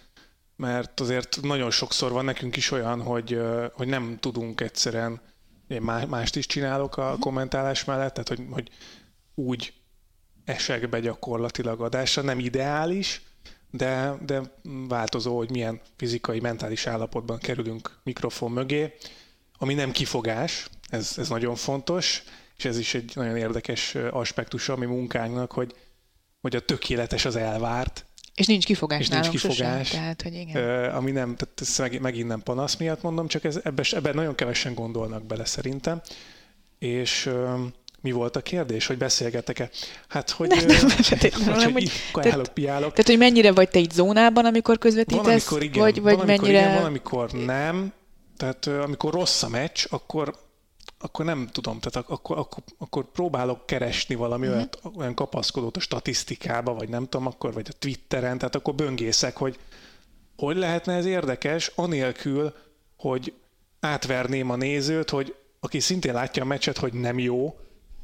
mert azért nagyon sokszor van nekünk is olyan, hogy, hogy nem tudunk egyszerűen, én má- mást is csinálok a kommentálás mellett, tehát hogy, hogy úgy esek be gyakorlatilag adásra, nem ideális, de, de változó, hogy milyen fizikai, mentális állapotban kerülünk mikrofon mögé, ami nem kifogás, ez, ez nagyon fontos, és ez is egy nagyon érdekes aspektus a mi munkánknak, hogy, hogy a tökéletes az elvárt, És nincs kifogás És nincs kifogás. Sosem, tehát, hogy igen. Ami nem, tehát ez meg, megint nem panasz miatt mondom, csak ez, ebben, ebben nagyon kevesen gondolnak bele szerintem. És mi volt a kérdés, hogy beszélgetek-e? Hát, hogy, Nem, nem, feltétlenül, hogy, hanem, hogy kajálok, piálok. Tehát, hogy mennyire vagy te így zónában, amikor Van, közvetítesz, amikor igen, vagy, vagy van, amikor mennyire... igen, van, amikor nem. Tehát amikor rossz a meccs, akkor, akkor nem tudom, tehát ak- akkor, akkor, akkor próbálok keresni valami uh-huh. olyat, olyan kapaszkodót a statisztikába, vagy nem tudom, akkor, vagy a Twitteren, tehát akkor böngészek, hogy hogy lehetne ez érdekes, anélkül, hogy átverném a nézőt, hogy aki szintén látja a meccset, hogy nem jó,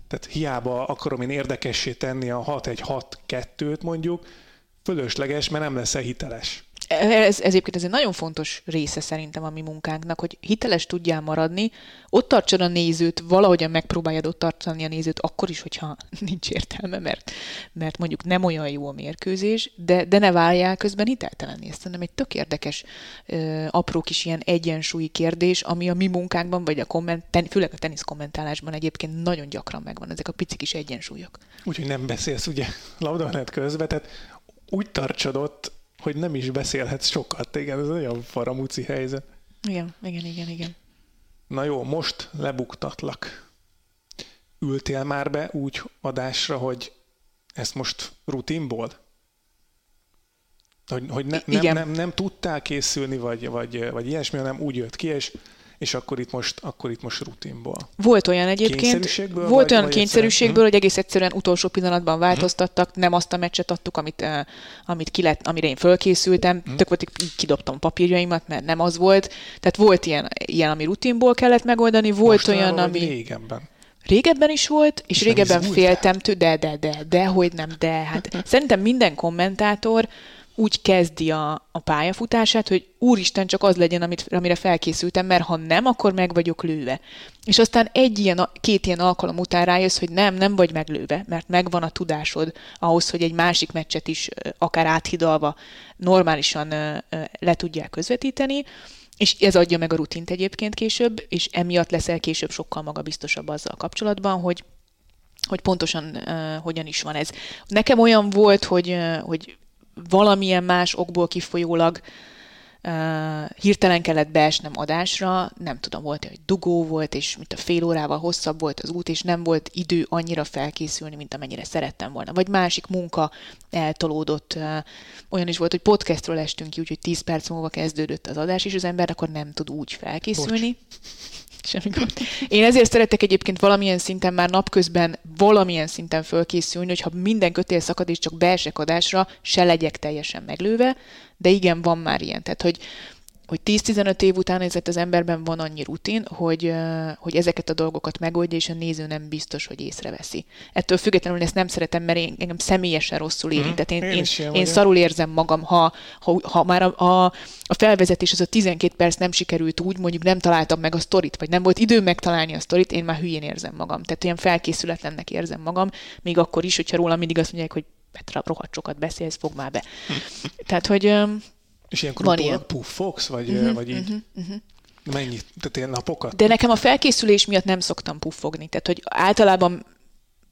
tehát hiába akarom én érdekessé tenni a 6-1-6-2-t mondjuk, fölösleges, mert nem lesz-e hiteles. Ez, ez egyébként ez egy nagyon fontos része szerintem a mi munkánknak, hogy hiteles tudjál maradni, ott tartsad a nézőt, valahogyan megpróbáljad ott tartani a nézőt, akkor is, hogyha [LAUGHS] nincs értelme, mert, mert mondjuk nem olyan jó a mérkőzés, de, de ne váljál közben hiteltelenni. Ez szerintem egy tök érdekes, ö, apró kis ilyen egyensúlyi kérdés, ami a mi munkánkban, vagy a komment, ten, főleg a tenisz kommentálásban egyébként nagyon gyakran megvan, ezek a pici kis egyensúlyok. Úgyhogy nem beszélsz ugye labdamenet közben, úgy tartsad ott, hogy nem is beszélhetsz sokat. Igen, ez olyan faramúci helyzet. Igen, igen, igen, igen. Na jó, most lebuktatlak. Ültél már be úgy adásra, hogy ezt most rutinból? Hogy, hogy ne, nem, Igen. nem, nem tudtál készülni, vagy, vagy, vagy ilyesmi, hanem úgy jött ki, és, és akkor, itt most, akkor itt most rutinból. Volt olyan egyébként, Kényszerűségből, volt vagy- olyan vagy kényszerűségből, egyszerűen- hogy egész egyszerűen utolsó pillanatban változtattak, nem azt a meccset adtuk, amit, amit ki lett, amire én fölkészültem, tök volt, így kidobtam papírjaimat, mert nem az volt. Tehát volt ilyen, ilyen ami rutinból kellett megoldani, volt Mostanában olyan, ami... Régebben. Régebben is volt, és nem régebben féltem tőle, de, de, de, de, hogy nem, de. Hát [LAUGHS] szerintem minden kommentátor úgy kezdi a, a pályafutását, hogy úristen, csak az legyen, amit, amire felkészültem, mert ha nem, akkor meg vagyok lőve. És aztán egy ilyen, két ilyen alkalom után rájössz, hogy nem, nem vagy meglőve, mert megvan a tudásod ahhoz, hogy egy másik meccset is akár áthidalva normálisan le tudják közvetíteni, és ez adja meg a rutint egyébként később, és emiatt leszel később sokkal magabiztosabb azzal kapcsolatban, hogy hogy pontosan uh, hogyan is van ez. Nekem olyan volt, hogy, uh, hogy valamilyen más okból kifolyólag uh, hirtelen kellett beesnem adásra, nem tudom, volt hogy dugó volt, és mint a fél órával hosszabb volt az út, és nem volt idő annyira felkészülni, mint amennyire szerettem volna. Vagy másik munka eltolódott. Uh, olyan is volt, hogy podcastról estünk ki, úgyhogy 10 perc múlva kezdődött az adás, és az ember akkor nem tud úgy felkészülni. Semmi gond. Én ezért szeretek egyébként valamilyen szinten már napközben valamilyen szinten fölkészülni, hogyha minden kötél szakad és csak beesek adásra, se legyek teljesen meglőve, de igen, van már ilyen. Tehát, hogy, hogy 10-15 év után ezért az emberben van annyi rutin, hogy, hogy ezeket a dolgokat megoldja, és a néző nem biztos, hogy észreveszi. Ettől függetlenül ezt nem szeretem, mert én, engem személyesen rosszul érint. Mhm. Tehát én, Én én, én szarul érzem magam, ha, ha, ha már a, a, a felvezetés az a 12 perc nem sikerült úgy, mondjuk nem találtam meg a sztorit, vagy nem volt idő megtalálni a sztorit, én már hülyén érzem magam. Tehát olyan felkészületlennek érzem magam, még akkor is, hogyha rólam mindig azt mondják, hogy Petra, rohadt sokat beszélsz, fog már be. [LAUGHS] Tehát, hogy És ilyenkor Van ilyen. Puffogsz, vagy, uh-huh, vagy így? Uh-huh, uh-huh. Mennyit? Tehát ilyen napokat? De nekem a felkészülés miatt nem szoktam puffogni. Tehát, hogy általában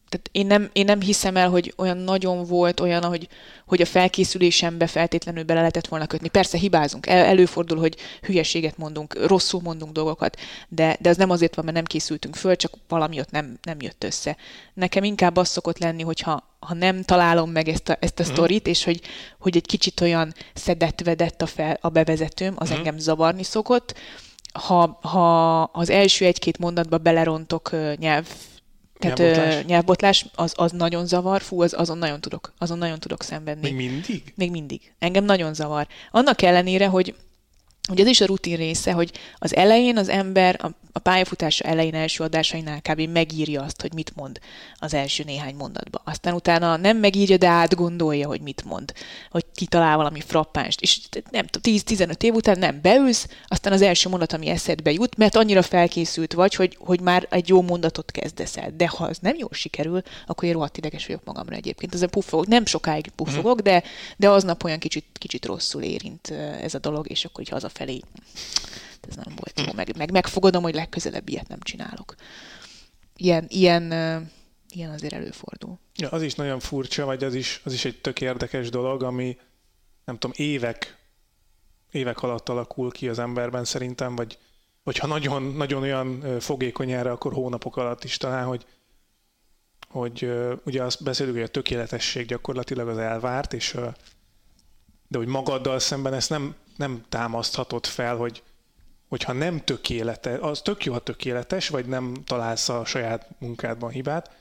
tehát én nem, én nem hiszem el, hogy olyan nagyon volt olyan, hogy, hogy a felkészülésembe feltétlenül bele lehetett volna kötni. Persze hibázunk, el, előfordul, hogy hülyeséget mondunk, rosszul mondunk dolgokat, de, de ez nem azért van, mert nem készültünk föl, csak valami ott nem, nem jött össze. Nekem inkább az szokott lenni, hogyha ha nem találom meg ezt a, ezt a mm. sztorit, és hogy, hogy egy kicsit olyan szedett-vedett a, fel, a bevezetőm, az mm. engem zavarni szokott. Ha, ha az első egy-két mondatba belerontok nyelv tehát nyelvbotlás, nyelvbotlás az, az nagyon zavar, fú, az, azon nagyon tudok, azon nagyon tudok szenvedni. Még mindig? Még mindig. Engem nagyon zavar. Annak ellenére, hogy Ugye ez is a rutin része, hogy az elején az ember a, a pályafutása elején első adásainál kb. megírja azt, hogy mit mond az első néhány mondatba. Aztán utána nem megírja, de átgondolja, hogy mit mond, hogy kitalál valami frappánst. És nem tudom, 10-15 év után nem beülsz, aztán az első mondat, ami eszedbe jut, mert annyira felkészült vagy, hogy, hogy már egy jó mondatot kezdesz el. De ha az nem jól sikerül, akkor én rohadt ideges vagyok magamra egyébként. Ezen puffogok, nem sokáig puffogok, de, de aznap olyan kicsit, kicsit rosszul érint ez a dolog, és akkor így haza felé. Ez nem volt jó, meg, meg megfogadom, hogy legközelebb ilyet nem csinálok. Ilyen, ilyen, ilyen azért előfordul. Ja, az is nagyon furcsa, vagy az is, az is egy tök érdekes dolog, ami nem tudom, évek, évek alatt alakul ki az emberben szerintem, vagy, vagy ha nagyon, nagyon olyan fogékony erre, akkor hónapok alatt is talán, hogy, hogy ugye azt beszélünk, hogy a tökéletesség gyakorlatilag az elvárt, és de hogy magaddal szemben ezt nem nem támaszthatod fel, hogy hogyha nem tökéletes, az tök jó, ha tökéletes, vagy nem találsz a saját munkádban hibát,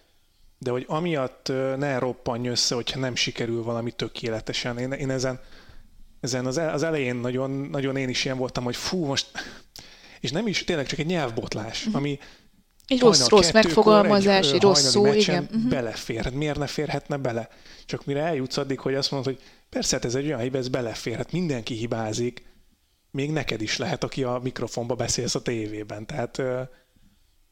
de hogy amiatt ne roppanj össze, hogyha nem sikerül valami tökéletesen. Én, én ezen, ezen az, az elején nagyon, nagyon én is ilyen voltam, hogy fú, most, és nem is, tényleg csak egy nyelvbotlás, mhm. ami egy rossz, rossz megfogalmazás, egy, egy rossz szó, igen. Uh-huh. Belefér. Miért ne férhetne bele? Csak mire eljutsz addig, hogy azt mondod, hogy Persze, hát ez egy olyan hiba, ez belefér, hát mindenki hibázik, még neked is lehet, aki a mikrofonba beszélsz a tévében. Tehát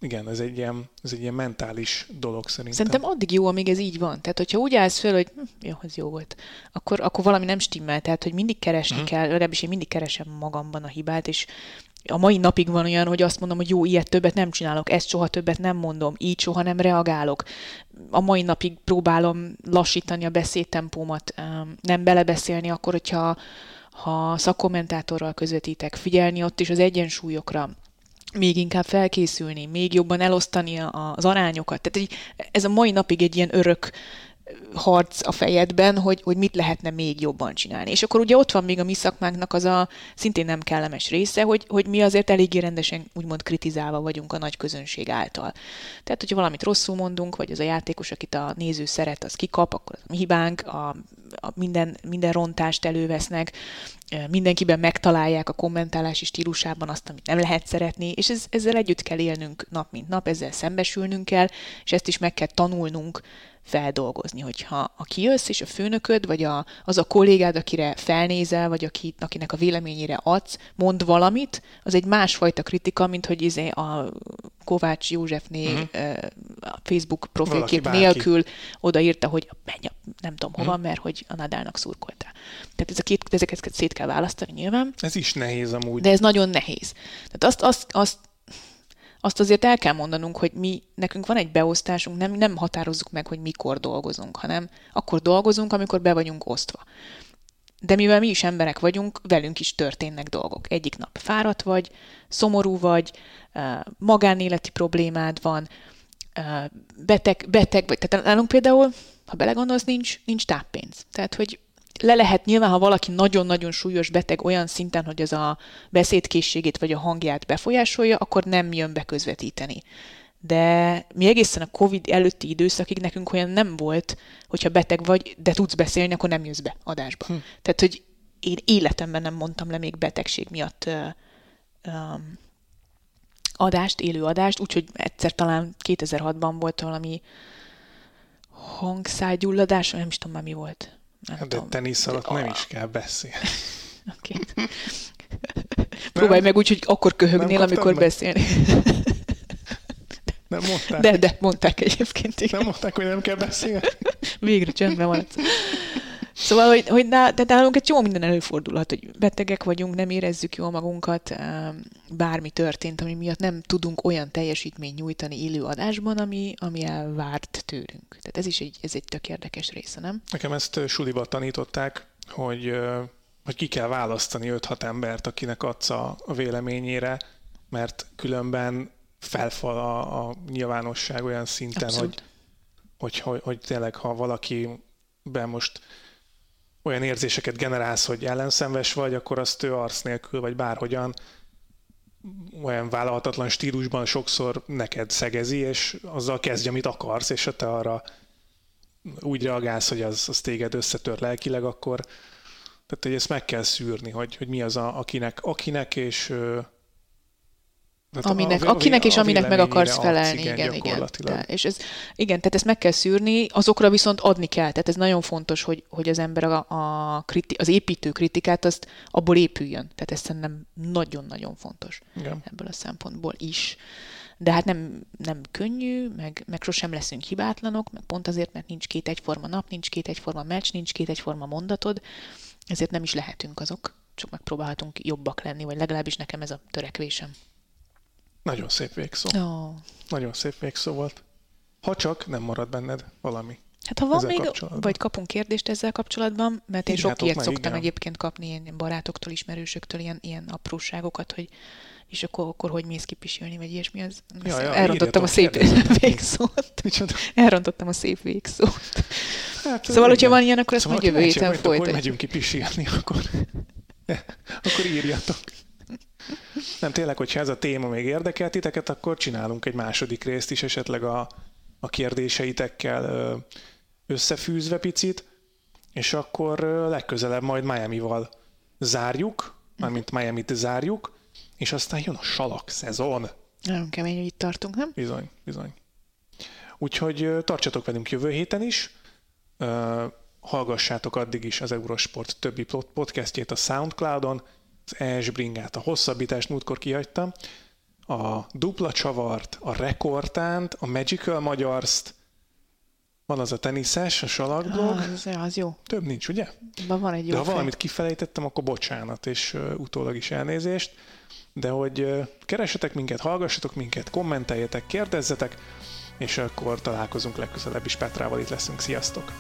igen, ez egy ilyen, ez egy ilyen mentális dolog szerintem. Szerintem addig jó, amíg ez így van. Tehát, hogyha úgy állsz föl, hogy hm, jó, ez jó volt, akkor, akkor valami nem stimmel. Tehát, hogy mindig keresni uh-huh. kell, legalábbis én mindig keresem magamban a hibát, és a mai napig van olyan, hogy azt mondom, hogy jó, ilyet többet nem csinálok, ezt soha többet nem mondom, így soha nem reagálok. A mai napig próbálom lassítani a beszédtempómat, nem belebeszélni akkor, hogyha ha szakkommentátorral közvetítek, figyelni ott is az egyensúlyokra, még inkább felkészülni, még jobban elosztani az arányokat. Tehát ez a mai napig egy ilyen örök harc a fejedben, hogy, hogy mit lehetne még jobban csinálni. És akkor ugye ott van még a mi szakmánknak az a szintén nem kellemes része, hogy, hogy mi azért eléggé rendesen úgymond kritizálva vagyunk a nagy közönség által. Tehát, hogyha valamit rosszul mondunk, vagy az a játékos, akit a néző szeret, az kikap, akkor az a mi hibánk, a, a minden, minden rontást elővesznek, mindenkiben megtalálják a kommentálási stílusában azt, amit nem lehet szeretni, és ez, ezzel együtt kell élnünk nap mint nap, ezzel szembesülnünk kell, és ezt is meg kell tanulnunk, feldolgozni, hogyha a kijössz, és a főnököd, vagy a, az a kollégád, akire felnézel, vagy aki, akinek a véleményére adsz, mond valamit, az egy másfajta kritika, mint hogy izé a Kovács Józsefné uh-huh. a Facebook profilkép nélkül odaírta, hogy menj, nem tudom hova, uh-huh. mert hogy a Nadálnak szurkoltál. Tehát ez a két, ezeket szét kell választani nyilván. Ez is nehéz amúgy. De ez nagyon nehéz. Tehát azt, azt, azt azt azért el kell mondanunk, hogy mi, nekünk van egy beosztásunk, nem, nem határozzuk meg, hogy mikor dolgozunk, hanem akkor dolgozunk, amikor be vagyunk osztva. De mivel mi is emberek vagyunk, velünk is történnek dolgok. Egyik nap fáradt vagy, szomorú vagy, magánéleti problémád van, beteg, beteg vagy. Tehát nálunk például, ha belegondolsz, nincs, nincs táppénz. Tehát, hogy le lehet nyilván, ha valaki nagyon-nagyon súlyos beteg olyan szinten, hogy az a beszédkészségét vagy a hangját befolyásolja, akkor nem jön be közvetíteni. De mi egészen a Covid előtti időszakig nekünk olyan nem volt, hogyha beteg vagy, de tudsz beszélni, akkor nem jössz be adásba. Hm. Tehát, hogy én életemben nem mondtam le még betegség miatt uh, um, adást, élő adást, úgyhogy egyszer talán 2006-ban volt valami hangszájgyulladás, nem is tudom már mi volt nem hát de tudom. tenisz alatt de, nem is kell beszélni. [LAUGHS] Oké. Okay. Próbálj meg úgy, hogy akkor köhögnél, amikor meg. beszélni. Nem mondták. De, de, mondták egyébként. Igen. Nem mondták, hogy nem kell beszélni. Végre csendben van. Szóval hogy, hogy de, de nálunk egy csomó minden előfordulhat, hogy betegek vagyunk, nem érezzük jól magunkat, bármi történt, ami miatt nem tudunk olyan teljesítményt nyújtani élő adásban, ami, ami elvárt tőlünk. Tehát ez is egy, ez egy tök érdekes része, nem? Nekem ezt suliba tanították, hogy, hogy ki kell választani 5-6 embert, akinek adsz a véleményére, mert különben felfal a, a nyilvánosság olyan szinten, hogy, hogy, hogy, hogy tényleg, ha valakiben most olyan érzéseket generálsz, hogy ellenszenves vagy, akkor azt ő arc nélkül, vagy bárhogyan olyan vállalhatatlan stílusban sokszor neked szegezi, és azzal kezdj, amit akarsz, és ha te arra úgy reagálsz, hogy az, az téged összetör lelkileg, akkor tehát, hogy ezt meg kell szűrni, hogy, hogy mi az, a, akinek, akinek és tehát aminek, a, akinek és aminek meg akarsz felelni, igen, igen. igen. és ez, igen, tehát ezt meg kell szűrni, azokra viszont adni kell. Tehát ez nagyon fontos, hogy, hogy az ember a, a kriti, az építő kritikát azt abból épüljön. Tehát ez szerintem nagyon-nagyon fontos igen. ebből a szempontból is. De hát nem, nem könnyű, meg, meg sosem leszünk hibátlanok, meg pont azért, mert nincs két egyforma nap, nincs két egyforma meccs, nincs két egyforma mondatod, ezért nem is lehetünk azok, csak megpróbálhatunk jobbak lenni, vagy legalábbis nekem ez a törekvésem. Nagyon szép végszó. Oh. Nagyon szép végszó volt. Ha csak nem marad benned valami. Hát ha van még, vagy kapunk kérdést ezzel kapcsolatban, mert én sok ilyet szoktam igen. egyébként kapni ilyen barátoktól, ismerősöktől, ilyen, ilyen apróságokat, hogy és akkor, akkor hogy mész ki pisilni, vagy ilyesmi, az, ja, ja, elrontottam a szép végszót. Elrontottam a szép végszót. Hát, szóval, hogyha van ilyen, akkor szóval, ezt majd jövő héten folytatjuk. Hogy megyünk ki pisilni, akkor, [LAUGHS] akkor írjatok. Nem, tényleg, hogyha ez a téma még érdekel titeket, akkor csinálunk egy második részt is esetleg a, a kérdéseitekkel összefűzve picit, és akkor legközelebb majd Miami-val zárjuk, mármint Miami-t zárjuk, és aztán jön a salak szezon. Nagyon kemény, hogy itt tartunk, nem? Bizony, bizony. Úgyhogy tartsatok velünk jövő héten is, hallgassátok addig is az Eurosport többi podcastjét a Soundcloudon, az Esbringát, a hosszabbítást múltkor kihagytam, a dupla csavart, a rekordtánt, a Magical Magyarst, van az a teniszes, a salakblog. Ah, az, az jó. Több nincs, ugye? De van egy jó De ha valamit kifelejtettem, akkor bocsánat, és uh, utólag is elnézést. De hogy uh, keressetek minket, hallgassatok minket, kommenteljetek, kérdezzetek, és akkor találkozunk legközelebb is Petrával, itt leszünk. Sziasztok!